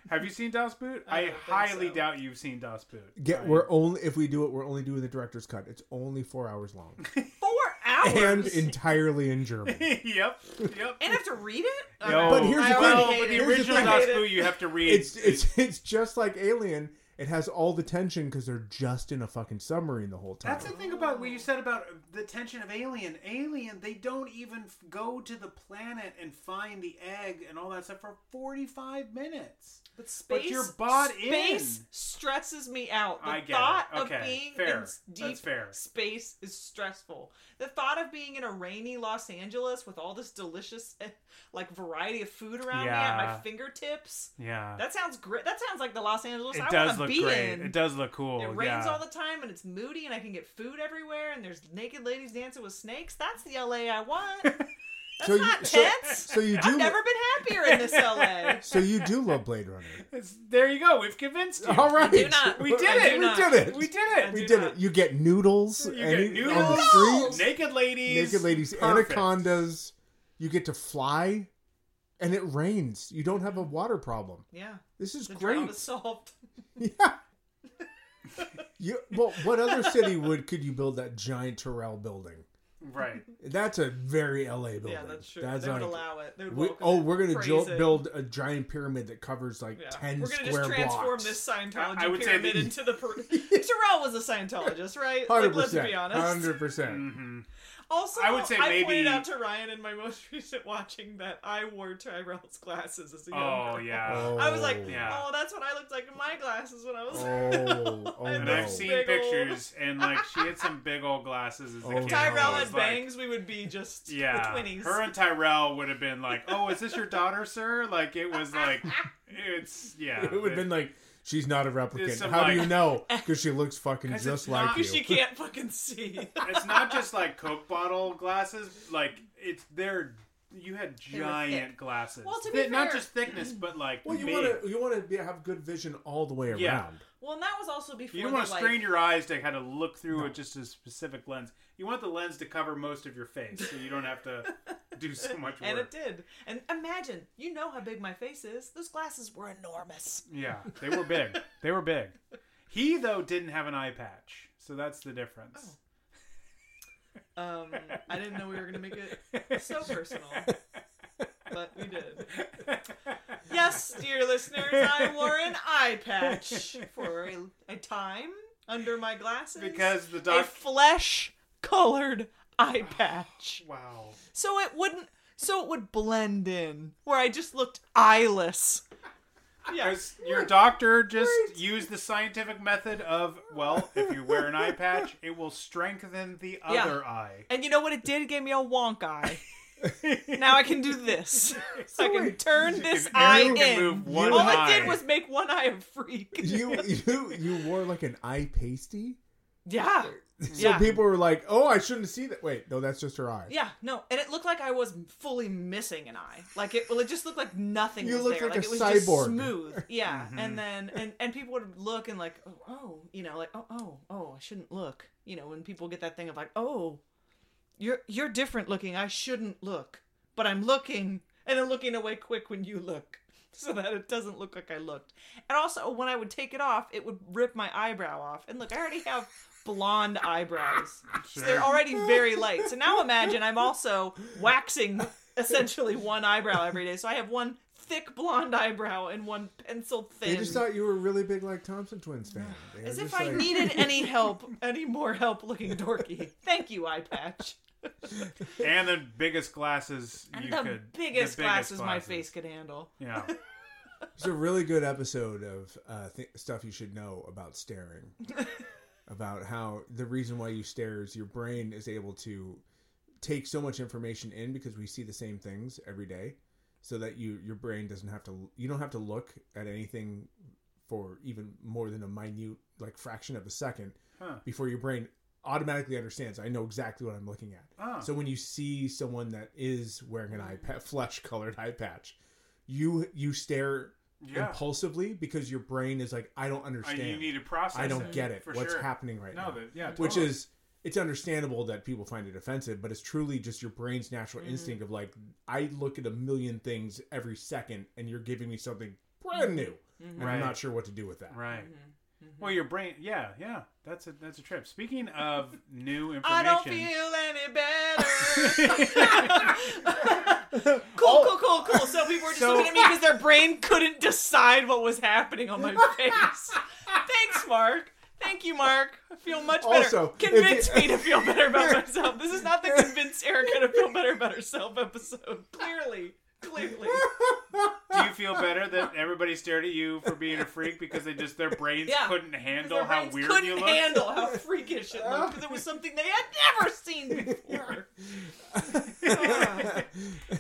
Have you seen Das Boot? I I, highly so. doubt you've seen Das Boot. Get I- we're only if we do it, we're only doing the director's cut. It's only four hours long Four hours. and entirely in German. yep, yep. And I have to read it. No, But here's the I thing. already hate the it. Here's the original thing. Das I hate it. Boot, you have to read. It's it's it's just like Alien. It has all the tension because they're just in a fucking submarine the whole time. That's the thing about what you said about the tension of Alien. Alien, they don't even f- go to the planet and find the egg and all that stuff for 45 minutes. But space, But you're bought space in. stresses me out. The I get it. Okay, of being fair. in deep That's fair. space is stressful. The thought of being in a rainy Los Angeles with all this delicious, eh, like variety of food around me at my fingertips. Yeah. That sounds great. That sounds like the Los Angeles it I does want to look be great. in. It does look cool. It rains yeah. all the time and it's moody and I can get food everywhere and there's naked ladies dancing with snakes. That's the LA I want. That's So you- not so- tense. so you do- I've never been happier in this LA. So you do love Blade Runner. It's- there you go. We've convinced you. All right. do not. We did I it. We not. did it. We did it. We did not. it. You get noodles, You any- get noodles on the street. Naked ladies. Naked ladies, Perfect. anacondas. You get to fly, and it rains. You don't have a water problem. Yeah. This is The great. drought is solved. Yeah. you well, what other city would could you build that giant Tyrell building? Right. That's a very LA building. Yeah, that's true. That's they would like- allow it. They would we- oh, we're gonna jo- build a giant pyramid that covers like Yeah. ten We're gonna square just transform blocks. this Scientology I- I would say pyramid that- into the. Per- Tyrell was a Scientologist, right? Like, Hundred let's percent. be honest. Hundred percent. Mm-hmm. Also, I would say I pointed maybe- out to Ryan in my most recent watching that I wore Tyrell's glasses as a young Oh girl. yeah. I was like, Yeah. oh, that's what I looked like in my glasses when I was. Oh, oh And no. I've seen Big old- pictures, and like she had some big old glasses as a Oh, kid. If Tyrell It had was like- bangs, we would be just Yeah, the twinnies. her and Tyrell would have been like, "Oh, is this your daughter, sir?" Like it was like, it's yeah. It would have been like, she's not a replicant. There's some, How do you know? Because she looks fucking just it's like not- you. Because she can't fucking see. It's not just like Coke bottle glasses. Like it's they're you had giant glasses. Well, to be Thi- not just thickness, but like Well, you want to you want to have good vision all the way Yeah. around. Well, and that was also before. You don't want to strain like, your eyes to kind of look through it just a specific lens. You want the lens to cover most of your face, so you don't have to do so much work. And it did. And imagine, you know how big my face is. Those glasses were enormous. Yeah, they were big. they were big. He though didn't have an eye patch, so that's the difference. Um, I didn't know we were going to make it so personal, but we did. Yes, dear listeners, I wore an eye patch for a, a time under my glasses Because the a doc- flesh-colored eye patch. Wow. So it wouldn't. So it would blend in, where I just looked eyeless. Because your doctor just used the scientific method of, well, if you wear an eye patch, it will strengthen the Yeah. other eye. And you know what it did? It gave me a wonk eye. now I can do this. So I can turn this can eye in. move one All eye. it did was make one eye a freak. You you you wore like an eye pasty. Yeah. So yeah. people were like, "Oh, I shouldn't see that." Wait, no, that's just her eye. Yeah, no, and it looked like I was fully missing an eye. Like it, well, it just looked like nothing You was looked there. like Like, a it was just cyborg. smooth. Yeah, Mm-hmm. and then and and people would look and like, oh, oh, you know, like, oh, oh, oh, I shouldn't look. You know, when people get that thing of like, oh, you're you're different looking. I shouldn't look, but I'm looking, and I'm looking away quick when you look. So that it doesn't look like I looked. And also, when I would take it off, it would rip my eyebrow off. And look, I already have blonde eyebrows. So they're already very light. So now imagine I'm also waxing essentially one eyebrow every day. So I have one thick blonde eyebrow and one pencil thin. They thin. just thought you were a really big like Thompson Twins fan. They As if just I like- needed any help, any more help looking dorky. Thank you, eye patch. And the biggest glasses And you the could. biggest, the glasses, my face could handle. Yeah. It's a really good episode of uh, th- stuff you should know about staring. about how the reason why you stare is your brain is able to take so much information in because we see the same things every day, so that you your brain doesn't have to you don't have to look at anything for even more than a minute like fraction of a second Huh. before your brain automatically understands. I know exactly what I'm looking at. Oh. So when you see someone that is wearing an hmm. eye patch, flesh colored eye patch, you you stare Yeah. impulsively because your brain is like, I don't understand. you need to process I don't it, get it. for What's sure. happening right No, now? but- yeah, which is it's understandable that people find it offensive, but it's truly just your brain's natural Mm-hmm. instinct of like, I look at a million things every second, and you're giving me something brand new, mm-hmm. and Right. I'm not sure what to do with that. Right. Mm-hmm. Mm-hmm. Well, your brain, yeah, yeah, that's a that's a trip. Speaking of new information, I don't feel any better. cool, oh. cool, cool, cool. So people were just So- looking at me because their brain couldn't decide what was happening on my face. Thanks, Marc. Thank you, Marc. I feel much better. Also, if convince you- me to feel better about myself. This is not the convince Erica to feel better about herself episode. Clearly, clearly. do you feel better that everybody stared at you for being a freak because they just their brains Yeah. couldn't handle Their how brains weird couldn't you look? handle how freakish it looked because it was something they had never seen before.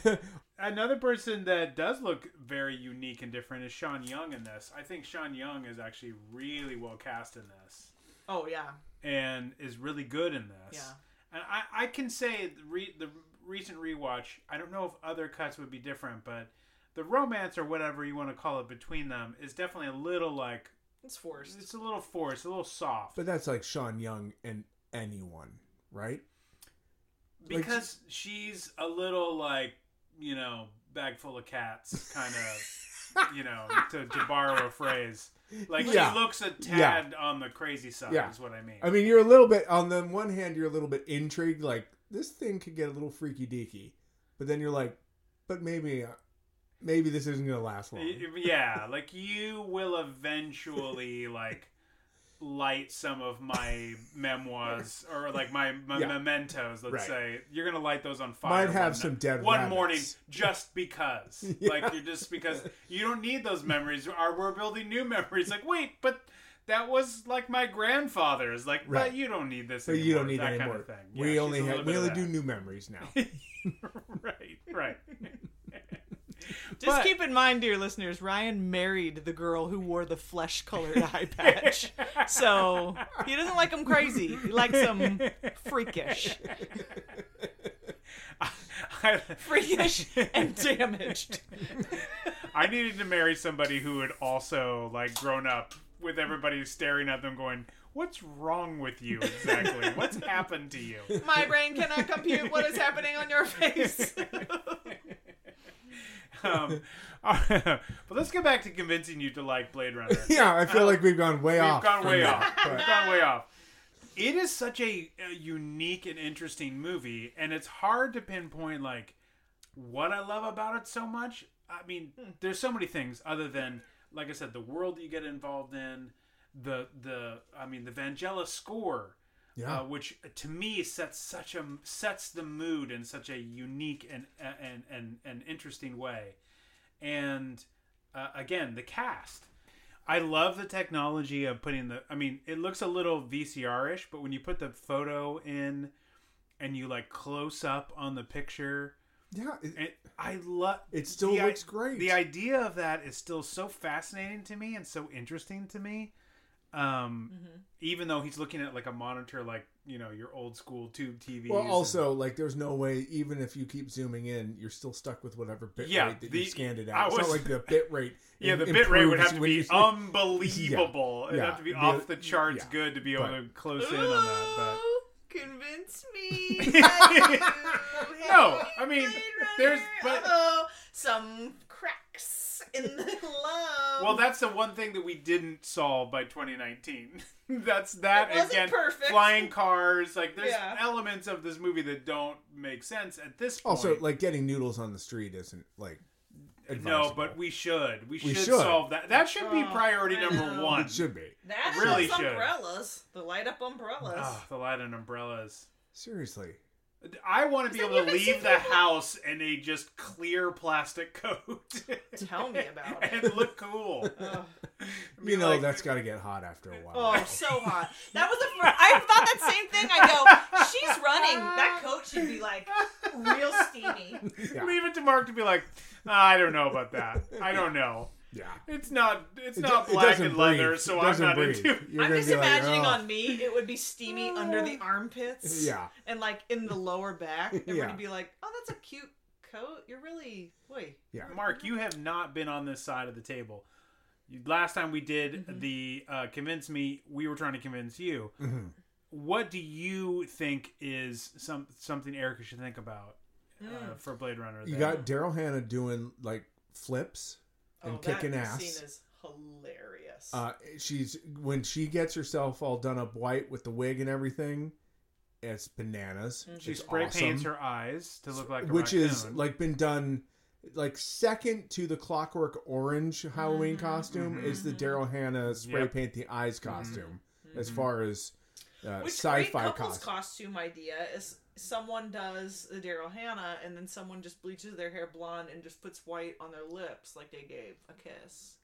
Ah. Another person that does look very unique and different is Sean Young in this. I think Sean Young is actually really well cast in this Oh yeah. and is really good in this. Yeah. And I, I can say the, re, the recent rewatch, I don't know if other cuts would be different, but the romance or whatever you want to call it between them is definitely a little like It's forced. it's a little forced, a little soft. But that's like Sean Young and anyone, right? Like- because she's a little like you know bag full of cats kind of you know to, to borrow a phrase like Yeah. she looks a Yeah. tad on the crazy side Yeah. is what i mean I mean, you're a little bit on the one hand, you're a little bit intrigued, like this thing could get a little freaky deaky, but then you're like, but maybe, uh, maybe this isn't gonna last long. Yeah like you will eventually like light some of my memoirs or like my, my Yeah. mementos let's Right. say you're gonna light those on fire Might have one some dead one rabbits. morning just because Yeah. like you're just because you don't need those memories or we're building new memories like wait but that was like my grandfather's like Right. but you don't need this anymore, you don't need that any kind of thing we Yeah, she's only a ha- little we only do new memories now. right right Just But- keep in mind, dear listeners, Ryan married the girl who wore the flesh colored eye patch. So he doesn't like them crazy. He likes them freakish. Freakish and damaged. I needed to marry somebody who had also like grown up with everybody staring at them, going, "What's wrong with you exactly? What's happened to you?" My brain cannot compute what is happening on your face. Um, but let's get back to convincing you to like Blade Runner. Yeah, I feel like we've gone way We've off. gone way off. but- We've gone way off. It is such a, a unique and interesting movie, and it's hard to pinpoint like what I love about it so much. I mean, there's so many things other than, like I said, the world you get involved in, the the I mean, the Vangelis score, Yeah. uh, which to me sets such a sets the mood in such a unique and and and, and interesting way, and uh, again the cast. I love the technology of putting the. I mean, it looks a little VCR ish, but when you put the photo in, and you like close up on the picture, yeah, it, I love. It still the looks great. The idea of that is still so fascinating to me and so interesting to me. Um, Mm-hmm. even though he's looking at like a monitor, like you know your old school tube TV. Well, and- also, like, there's no way, even if you keep zooming in, you're still stuck with whatever bit Yeah, rate that the- you scanned it I out. It's not like the bit rate. Yeah, the bit rate would have to be you- unbelievable. Yeah, It'd yeah. have to be The- off the charts yeah, good to be able but- to close in on that. But Convince me. No, I mean, there's but oh, some cracks in the love. Well, that's the one thing that we didn't solve by 2019. that's that It wasn't again. perfect. Flying cars, like there's Yeah. elements of this movie that don't make sense at this point. Also, like, getting noodles on the street isn't, like, no, but we should. We should, We should. solve that. That should be Oh, priority I number one. It should be. that really and those should. umbrellas, the light up umbrellas. Oh, the light and umbrellas. Seriously. I want to be able to leave the people- house in a just clear plastic coat. Tell me about it. and look cool. Ugh. You know, like- that's got to get hot after a while. Oh, so hot. That was the first. I thought that same thing. I go, she's running. That coat should be like real steamy. Yeah. Leave it to Marc to be like, "Ah, I don't know about that. I don't know. Yeah. It's not. It's It not do- black doesn't and leather, so I'm doesn't breathe. into. You're I'm just be like, imagining "Oh." on me, it would be steamy under the armpits. Yeah. And like in the lower back. Everybody Yeah. would be like, oh, that's a cute coat. You're really, boy. Yeah. Marc, you have not been on this side of the table. Last time we did Mm-hmm. the uh, convince me, we were trying to convince you. Mhm. What do you think is some something Erica should think about uh, Mm. for Blade Runner? You got Daryl Hannah doing, like, flips and oh, kicking that ass. scene is hilarious. Uh, she's when she gets herself all done up white with the wig and everything. It's bananas. she It's spray paints her eyes to look like a which is like been done like second to the Clockwork Orange Halloween Mm-hmm. costume is the Daryl Hannah spray Yep. paint the eyes costume. As far as uh, Which sci-fi great couples costume. costume idea is someone does the Daryl Hannah and then someone just bleaches their hair blonde and just puts white on their lips like they gave a kiss.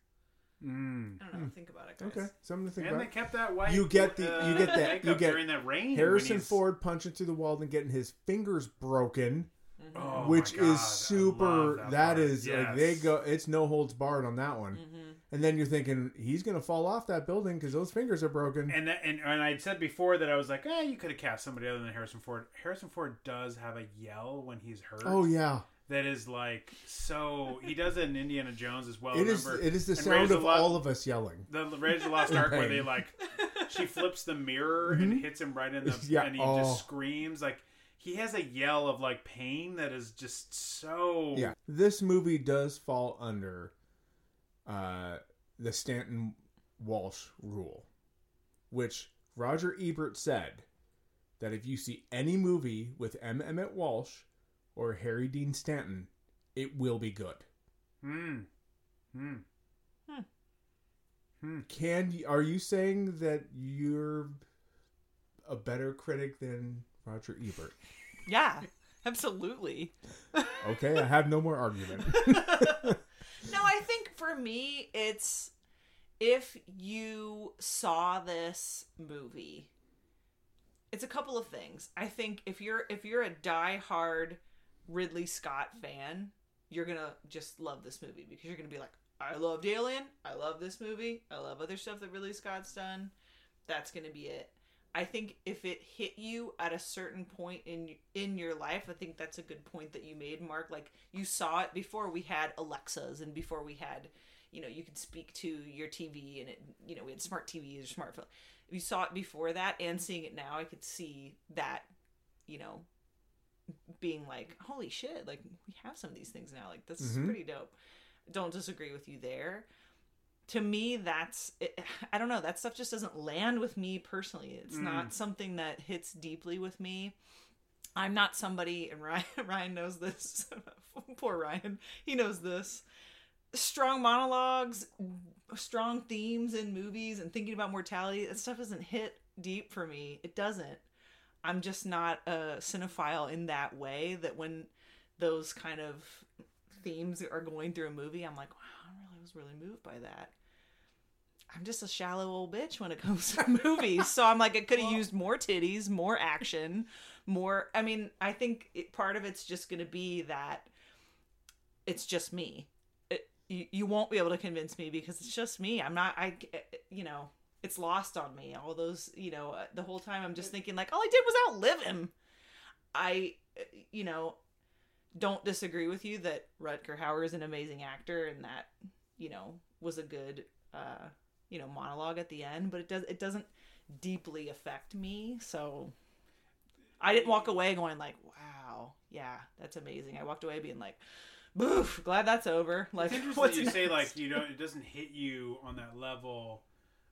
Mm. I don't know. Think about it, guys. Okay, something to think about. And they about. kept that white. You get the uh, you get that you get during that rain. Harrison Ford punching through the wall and getting his fingers broken. Oh which is super love that part. is like they go it's no holds barred on that one Mm-hmm. And then you're thinking he's gonna fall off that building because those fingers are broken And that, and and I'd said before that I was like, eh, you could have cast somebody other than Harrison Ford. Harrison Ford does have a yell when he's hurt. oh yeah that is like so. He does it in Indiana Jones as well. it is it is the And sound of all of us yelling the Raiders of the Lost Ark where they like she flips the mirror and hits him right in the Mm-hmm. Yeah, and he oh. just screams like he has a yell of like pain that is just so yeah this movie does fall under uh the stanton walsh rule which roger ebert said that if you see any movie with m emmet walsh or harry dean stanton it will be good Hmm. Hmm. Can are you saying that you're a better critic than Roger Ebert? Yeah, absolutely. Okay, I have no more argument. No, I think for me, it's if you saw this movie, it's a couple of things. I think if you're if you're a die-hard Ridley Scott fan, you're gonna just love this movie because you're gonna be like, I loved Alien, I love this movie, I love other stuff that Ridley Scott's done. That's gonna be it. I think if it hit you at a certain point in in your life, I think that's a good point that you made, Marc. Like you saw it before we had Alexas and before we had, you know you could speak to your TV and it you know we had smart TVs or smartphone. If you saw it before that and seeing it now, I could see that you know being like holy shit like we have some of these things now like this is Mhm. pretty dope. Don't disagree with you there. To me, that's it, I don't know that stuff just doesn't land with me personally. It's Mm. not something that hits deeply with me. I'm not somebody, and Ryan Ryan knows this. Poor Ryan, he knows this. Strong monologues, strong themes in movies, and thinking about mortality. That stuff doesn't hit deep for me. It doesn't. I'm just not a cinephile in that way. That when those kind of themes are going through a movie, I'm like, wow, was really moved by that. I'm just a shallow old bitch when it comes to movies. so I'm like, it could have used more titties, more action, more. I mean, I think it, part of it's just going to be that it's just me. It, you, you won't be able to convince me because it's just me. I'm not, I, you know, it's lost on me. All those, you know, uh, the whole time I'm just thinking, like, all I did was outlive him. I, uh, you know, don't disagree with you that Rutger Hauer is an amazing actor and that, you know, was a good, uh, you know, monologue at the end, but it does, it doesn't deeply affect me. So I didn't walk away going like, wow, yeah, that's amazing. I walked away being like, boof, glad that's over. Like, It's interesting you say like you know it doesn't hit you on that level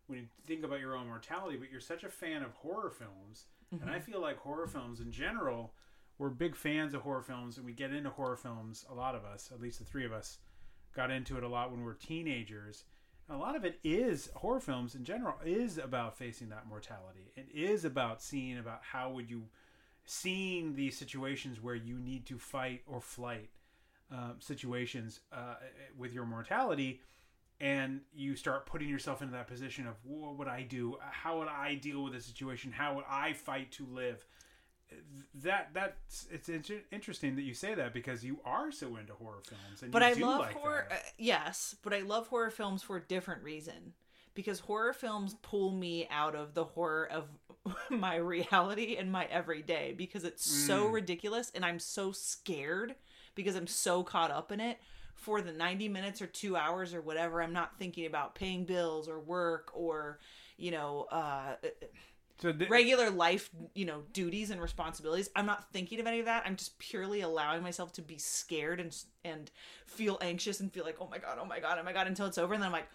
when you think about your own mortality, but you're such a fan of horror films, and I Mhm. feel like horror films in general, we're big fans of horror films, and we get into horror films. A lot of us, at least the three of us, got into it a lot when we were teenagers. A lot of it is horror films in general is about facing that mortality. It is about seeing about how would you seeing these situations where you need to fight or flight um, situations uh, with your mortality and you start putting yourself into that position of what would I do? How would I deal with a situation? How would I fight to live? That that's it's inter- interesting that you say that because you are so into horror films and but I love like horror. Uh, yes, but I love horror films for a different reason. Because horror films pull me out of the horror of my reality and my everyday because it's so Mm. ridiculous and I'm so scared because I'm so caught up in it. For the 90 minutes or two hours or whatever, I'm not thinking about paying bills or work or, you know, uh, So th- regular life, you know, duties and responsibilities. I'm not thinking of any of that. I'm just purely allowing myself to be scared and and feel anxious and feel like, oh my god, oh my god, oh my god, until it's over, and then I'm like,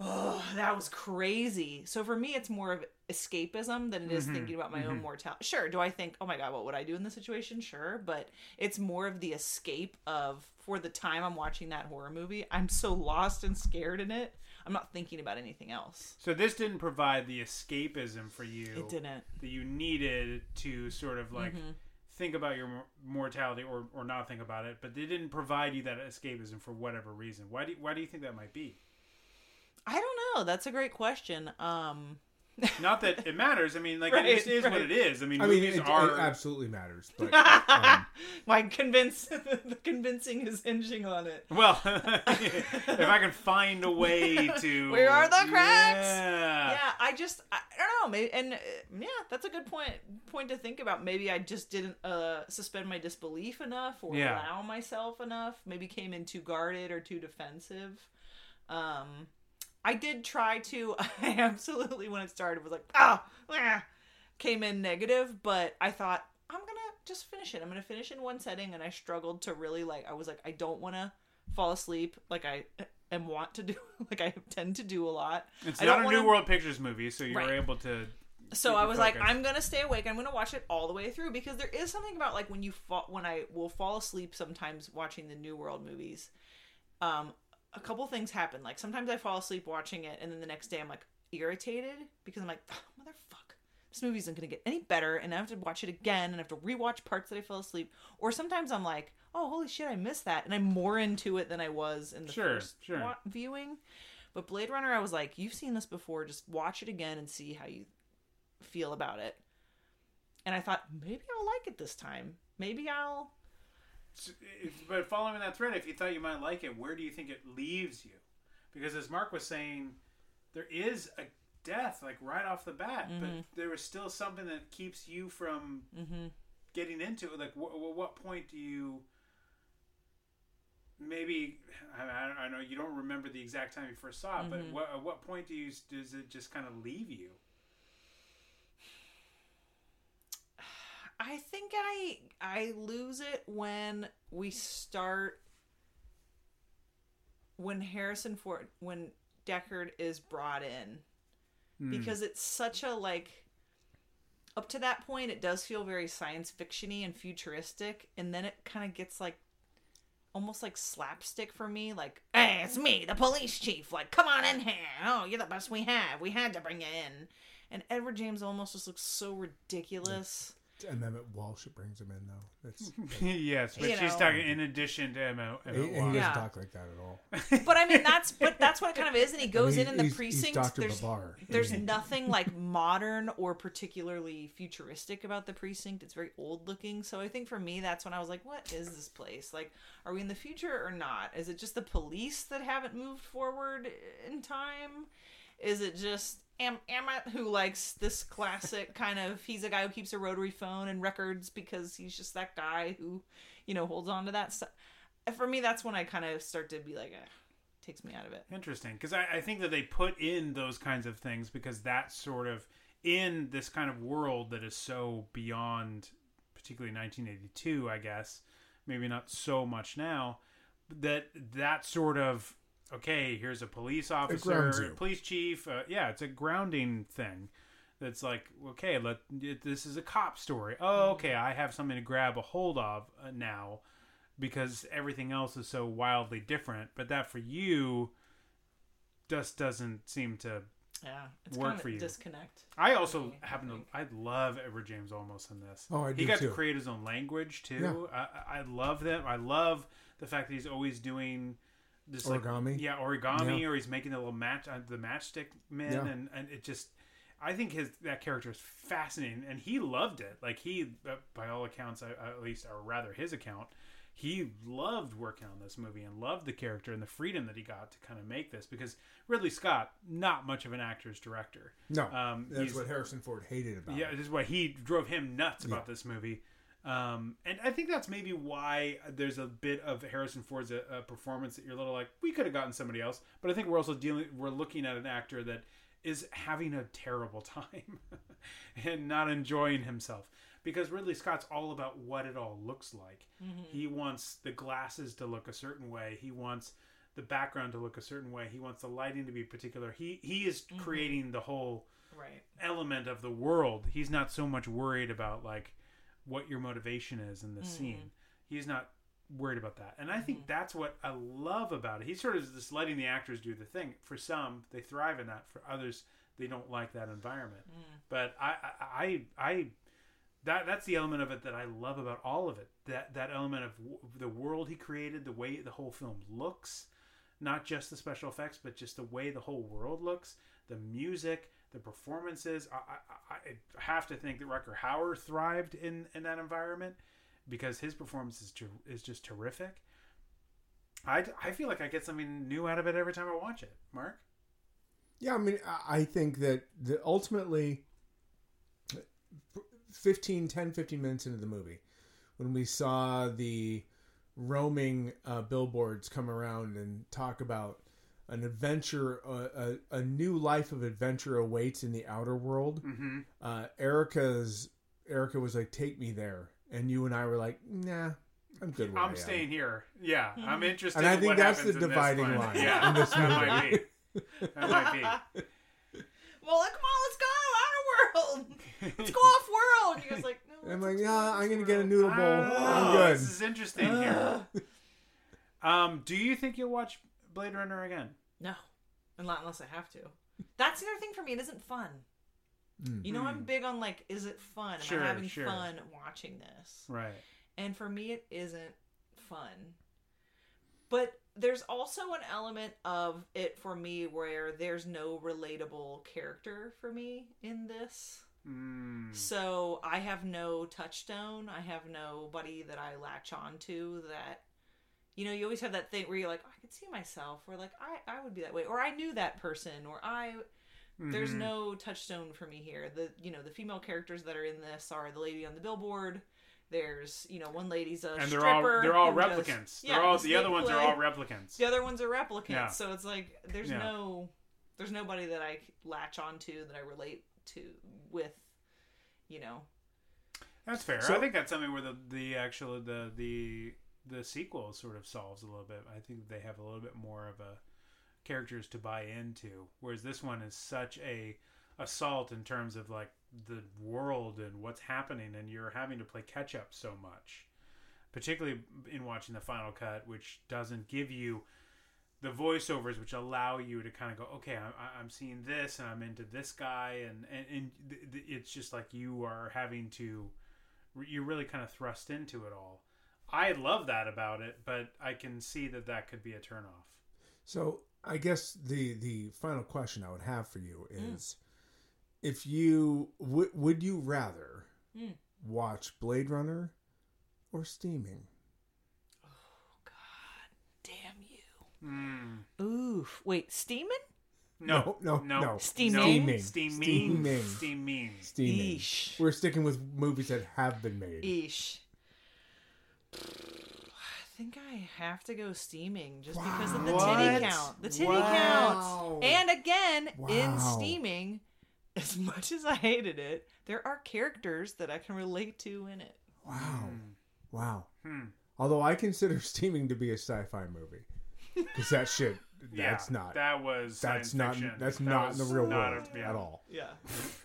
oh, that was crazy. So for me, it's more of escapism than it is Mhm, thinking about my own mhm. mortality. Sure, do I think, oh my god, what would I do in this situation? Sure, but it's more of the escape of for the time I'm watching that horror movie, I'm so lost and scared in it. I'm not thinking about anything else. So this didn't provide the escapism for you. It didn't. That you needed to sort of like Mhm. think about your mortality or, or not think about it, but they didn't provide you that escapism for whatever reason. Why do why do you think that might be? I don't know. That's a great question. Um, Not that it matters. I mean, like Right, it just is what right. it is. I mean, I mean, movies it, are it absolutely matters. But um, My convince the convincing is hinging on it. well, if I can find a way to Where are the cracks? Yeah. Yeah, I just I, I don't know. Maybe and uh, yeah, that's a good point point to think about. Maybe I just didn't uh, suspend my disbelief enough or Yeah. allow myself enough. Maybe came in too guarded or too defensive. Um, I did try to. I absolutely when it started was like ah, ah, came in negative, but I thought I'm gonna just finish it. I'm gonna finish in one setting, and I struggled to really like. I was like, I don't want to fall asleep like I am want to do, like I tend to do a lot. It's I not a wanna- New World Pictures movie, so you're Right. able to. so I was like. I'm gonna stay awake. I'm gonna watch it all the way through because there is something about like when you fall when I will fall asleep sometimes watching the New World movies. Um, a couple things happen. Like sometimes I fall asleep watching it, and then the next day I'm like irritated because I'm like, "Ugh, motherfuck, this movie isn't gonna get any better, and I have to watch it again, and I have to rewatch parts that I fell asleep. Or sometimes I'm like, oh holy shit, I missed that, and I'm more into it than I was in the Sure, first sure. wa- viewing. But Blade Runner, I was like, you've seen this before. Just watch it again and see how you feel about it. And I thought maybe I'll like it this time. Maybe I'll. If- But following that thread, if you thought you might like it, where do you think it leaves you? Because as Marc was saying, there is a death like right off the bat, Mhm. but there is still something that keeps you from Mhm. getting into it. Like, wh- wh- what point do you maybe I, I, I know you don't remember the exact time you first saw it, but Mhm. what, at what point do you does it just kind of leave you? I think I I lose it when we start when Harrison Ford when Deckard is brought in. Hmm. because it's such a like up to that point it does feel very science fictiony and futuristic and then it kind of gets like almost like slapstick for me like hey it's me the police chief like come on in here. Oh you're the best we have. We had to bring you in. And edward james olmos just looks so ridiculous And then Walsh brings him in though. That's, yes, but You she's know. talking in addition to Emma. he, Emma and he doesn't Yeah. talk like that at all. but I mean that's but that's what it kind of is, and he goes mean, in in the he's- he's precinct. Dr. There's Babar. There's nothing like modern or particularly futuristic about the precinct. It's very old looking. So I think for me, that's when I was like, what is this place? Like, are we in the future or not? Is it just the police that haven't moved forward in time? Is it just Am- Emmet who likes this classic kind of? He's a guy who keeps a rotary phone and records because he's just that guy who, you know, holds on to that stuff. For me, that's when I kind of start to be like, eh, takes me out of it. Interesting, because I, I think that they put in those kinds of things because that's sort of in this kind of world that is so beyond, particularly 1982, I guess, maybe not so much now, that that sort of okay, here's a police officer, you. police chief, uh, yeah, it's a grounding thing. That's like okay, let it, this is a cop story. Oh, okay, I have something to grab a hold of uh, now because everything else is so wildly different. But that for you just doesn't seem to Yeah, it's work kind for you. disconnect. I also happen to. I love Edward James Olmos in this. Oh, I he do got too. to create his own language too. I, I I love that. I love the fact that he's always doing this like- Origami. yeah, origami, Yeah. or he's making the little match, uh, the matchstick men, Yeah. and and it just. I think his that character is fascinating, and he loved it. Like he, uh, by all accounts, at least, or rather his account, he loved working on this movie and loved the character and the freedom that he got to kind of make this. Because Ridley Scott, not much of an actor's director. No, um, that's what Harrison Ford hated about yeah, it. this is why he drove him nuts about Yeah. this movie. Um, and I think that's maybe why there's a bit of Harrison Ford's uh, uh, performance that you're a little like we could have gotten somebody else, but I think we're also dealing we're looking at an actor that is having a terrible time and not enjoying himself because Ridley Scott's all about what it all looks like. Mhm. He wants the glasses to look a certain way. He wants the background to look a certain way. He wants the lighting to be particular. He he is Mhm. creating the whole Right. element of the world. He's not so much worried about like what your motivation is in the Mhm. scene. He's not worried about that. And I Mm-hmm. think that's what I love about it. He's sort of just letting the actors do the thing. For some, they thrive in that. For others, they don't like that environment. Mm. But I, I, I, I that that's the element of it that I love about all of it. That that element of w- the world he created, the way the whole film looks, not just the special effects, but just the way the whole world looks, the music, the performances. I, I, I have to think that Rutger Hauer thrived in in that environment because his performance is ter- is just terrific. I, I feel like I get something new out of it every time I watch it. Marc, Yeah, I mean, I- think that the ultimately 15, 10, 15 minutes into the movie, when we saw the roaming uh, billboards come around and talk about an adventure, uh, a, a new life of adventure awaits in the outer world. Mm-hmm. Uh, Erica's Erica was like, "Take me there," and you and I were like, "Nah, I'm good." Where I I'm am." staying here. Yeah, I'm interested. And I in think what that's the in this dividing line Yeah, in this that movie. might be. That might be. Well, like, come on, let's go outer world. Let's go off world. You guys like, no. I'm like, yeah, I'm gonna get a noodle bowl. I'm Oh, good. This is interesting here. Um, do you think you'll watch Blade Runner again? No, Unless- unless I have to. That's the other thing for me. It isn't fun. Mm. You know, I'm Hmm. big on like, is it fun? Am Sure, I having sure. fun watching this? Right. And for me, it isn't fun. But there's also an element of it for me where there's no relatable character for me in this. Mm. So I have no touchstone. I have nobody that I latch on to that you know, you always have that thing where you're like, oh, I could see myself, or like I, I would be that way, or I knew that person, or I there's Mhm. no touchstone for me here. The you know, the female characters that are in this are the lady on the billboard, There's you know one lady's a and they're stripper all they're all who does- replicants. yeah, they're all the other ones are all replicants. The other ones are replicants. Yeah. So it's like there's Yeah. no there's nobody that I latch onto that I relate to with, you know. That's fair. So- I think that's something where the the actual the the the sequel sort of solves a little bit. I think they have a little bit more of a characters to buy into, whereas this one is such a assault in terms of like the world and what's happening, and you're having to play catch up so much, particularly in watching the final cut, which doesn't give you the voiceovers which allow you to kind of go okay I'm, I'm seeing this and i'm into this guy and and, and it's just like you are having to you're really kind of thrust into it all i love that about it but i can see that that could be a turnoff So I guess the the final question I would have for you Mm. is, if you would would you rather Mm. watch Blade Runner or Steaming? Oh God, damn you. mm. Oof. Wait, steaming? No, no, no, no. Steaming? Steaming. Steaming. Steaming. Steaming. Steaming. Eesh. We're sticking with movies that have been made. Eesh. I think I have to go steaming just because of the What? titty count. The titty Wow. count. And again, in steaming, as much as I hated it, there are characters that I can relate to in it. Wow. Wow. Hmm. Although I consider Steaming to be a sci-fi movie. Because that shit, Yeah, that's not. that was That's not. fiction. That's That not in the real not world a- yeah. at all. Yeah.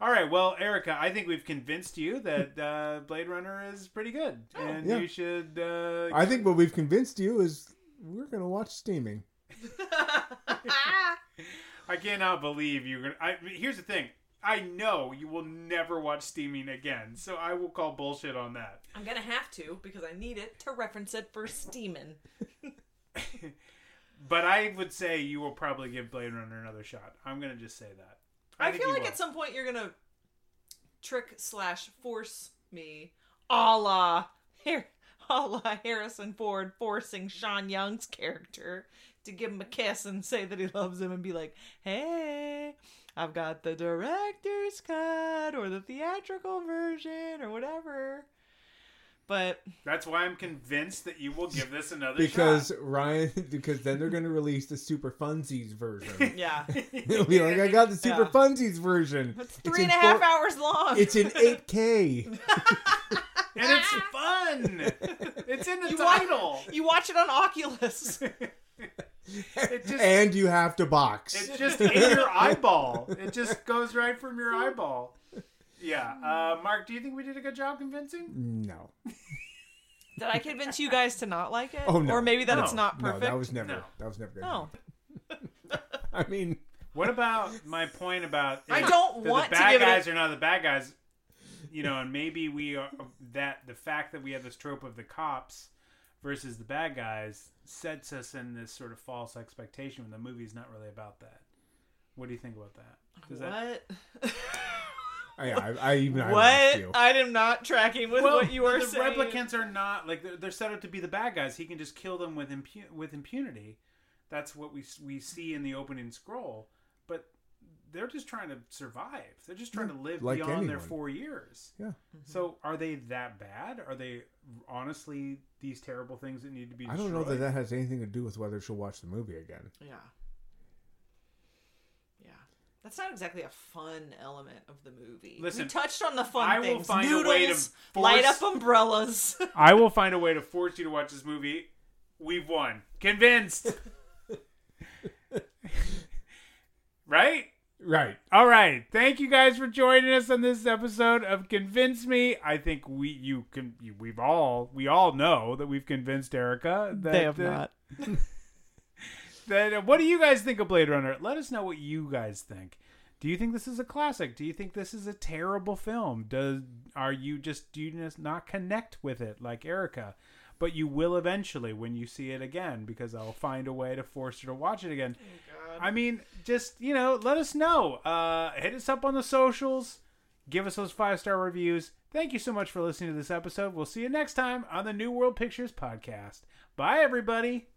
All right, well, Erica, I think we've convinced you that uh, Blade Runner is pretty good, and Yeah. you should. Uh, I think what we've convinced you is we're gonna watch Steaming. I cannot believe you're gonna. I, here's the thing. I know you will never watch Steaming again, so I will call bullshit on that. I'm gonna have to because I need it to reference it for steaming. But I would say you will probably give Blade Runner another shot. I'm gonna just say that. I, think feel like will. at some point you're gonna trick slash force me, a la, Har- a la Harrison Ford forcing Sean Young's character to give him a kiss and say that he loves him and be like, "Hey, I've got the director's cut or the theatrical version or whatever." But That's why I'm convinced that you will give this another Because shot. Ryan, because then they're gonna release the Super Funsies version. yeah, It'll be like I got the Super Yeah. Funsies version. it's It's three in and a half four- hours long. It's in 8K. and it's fun. It's in the You watch- title. you watch it on Oculus. It just and you have to box. It's just in your eyeball. It just goes right from your eyeball. Yeah. Uh, Marc, do you think we did a good job convincing? no. Did I convince you guys to not like it? Oh no. Or maybe that No. it's not No, perfect? that was never. No. That was never good. No. I mean, What about my point about I if don't the, want the to bad give it a- guys are not the bad guys? You know, and maybe we are that the fact that we have this trope of the cops versus the bad guys sets us in this sort of false expectation when the movie's not really about that. What do you think about that? Does that What? Oh, I, I, I even I what? I am not tracking with well, what you are the saying. replicants are not like they're, they're set up to be the bad guys. He can just kill them with impu- with impunity. That's what we we see in the opening scroll. But they're just trying to survive. They're just trying Yeah, to live like beyond their four years. Yeah. Mm-hmm. So are they that bad? Are they honestly these terrible things that need to be? I don't know that that has anything to do with whether she'll watch the movie again. Yeah. Yeah. That's not exactly a fun element of the movie. Listen, we touched on the fun I will things. find a Noodles, way to light up umbrellas. I will find a way to force you to watch this movie. We've won. Convinced. right? Right. All right. Thank you guys for joining us on this episode of Convince Me. I think we you can you, we've all we all know that we've convinced Erica that They have uh, not. that what do you guys think of Blade Runner? Let us know what you guys think. Do you think this is a classic? Do you think this is a terrible film? Does are you just do you just not connect with it like Erica? But you will eventually when you see it again because I'll find a way to force her to watch it again. I mean, just you know, let us know. Uh, hit us up on the socials. Give us those five star reviews. Thank you so much for listening to this episode. We'll see you next time on the New World Pictures podcast. Bye, everybody.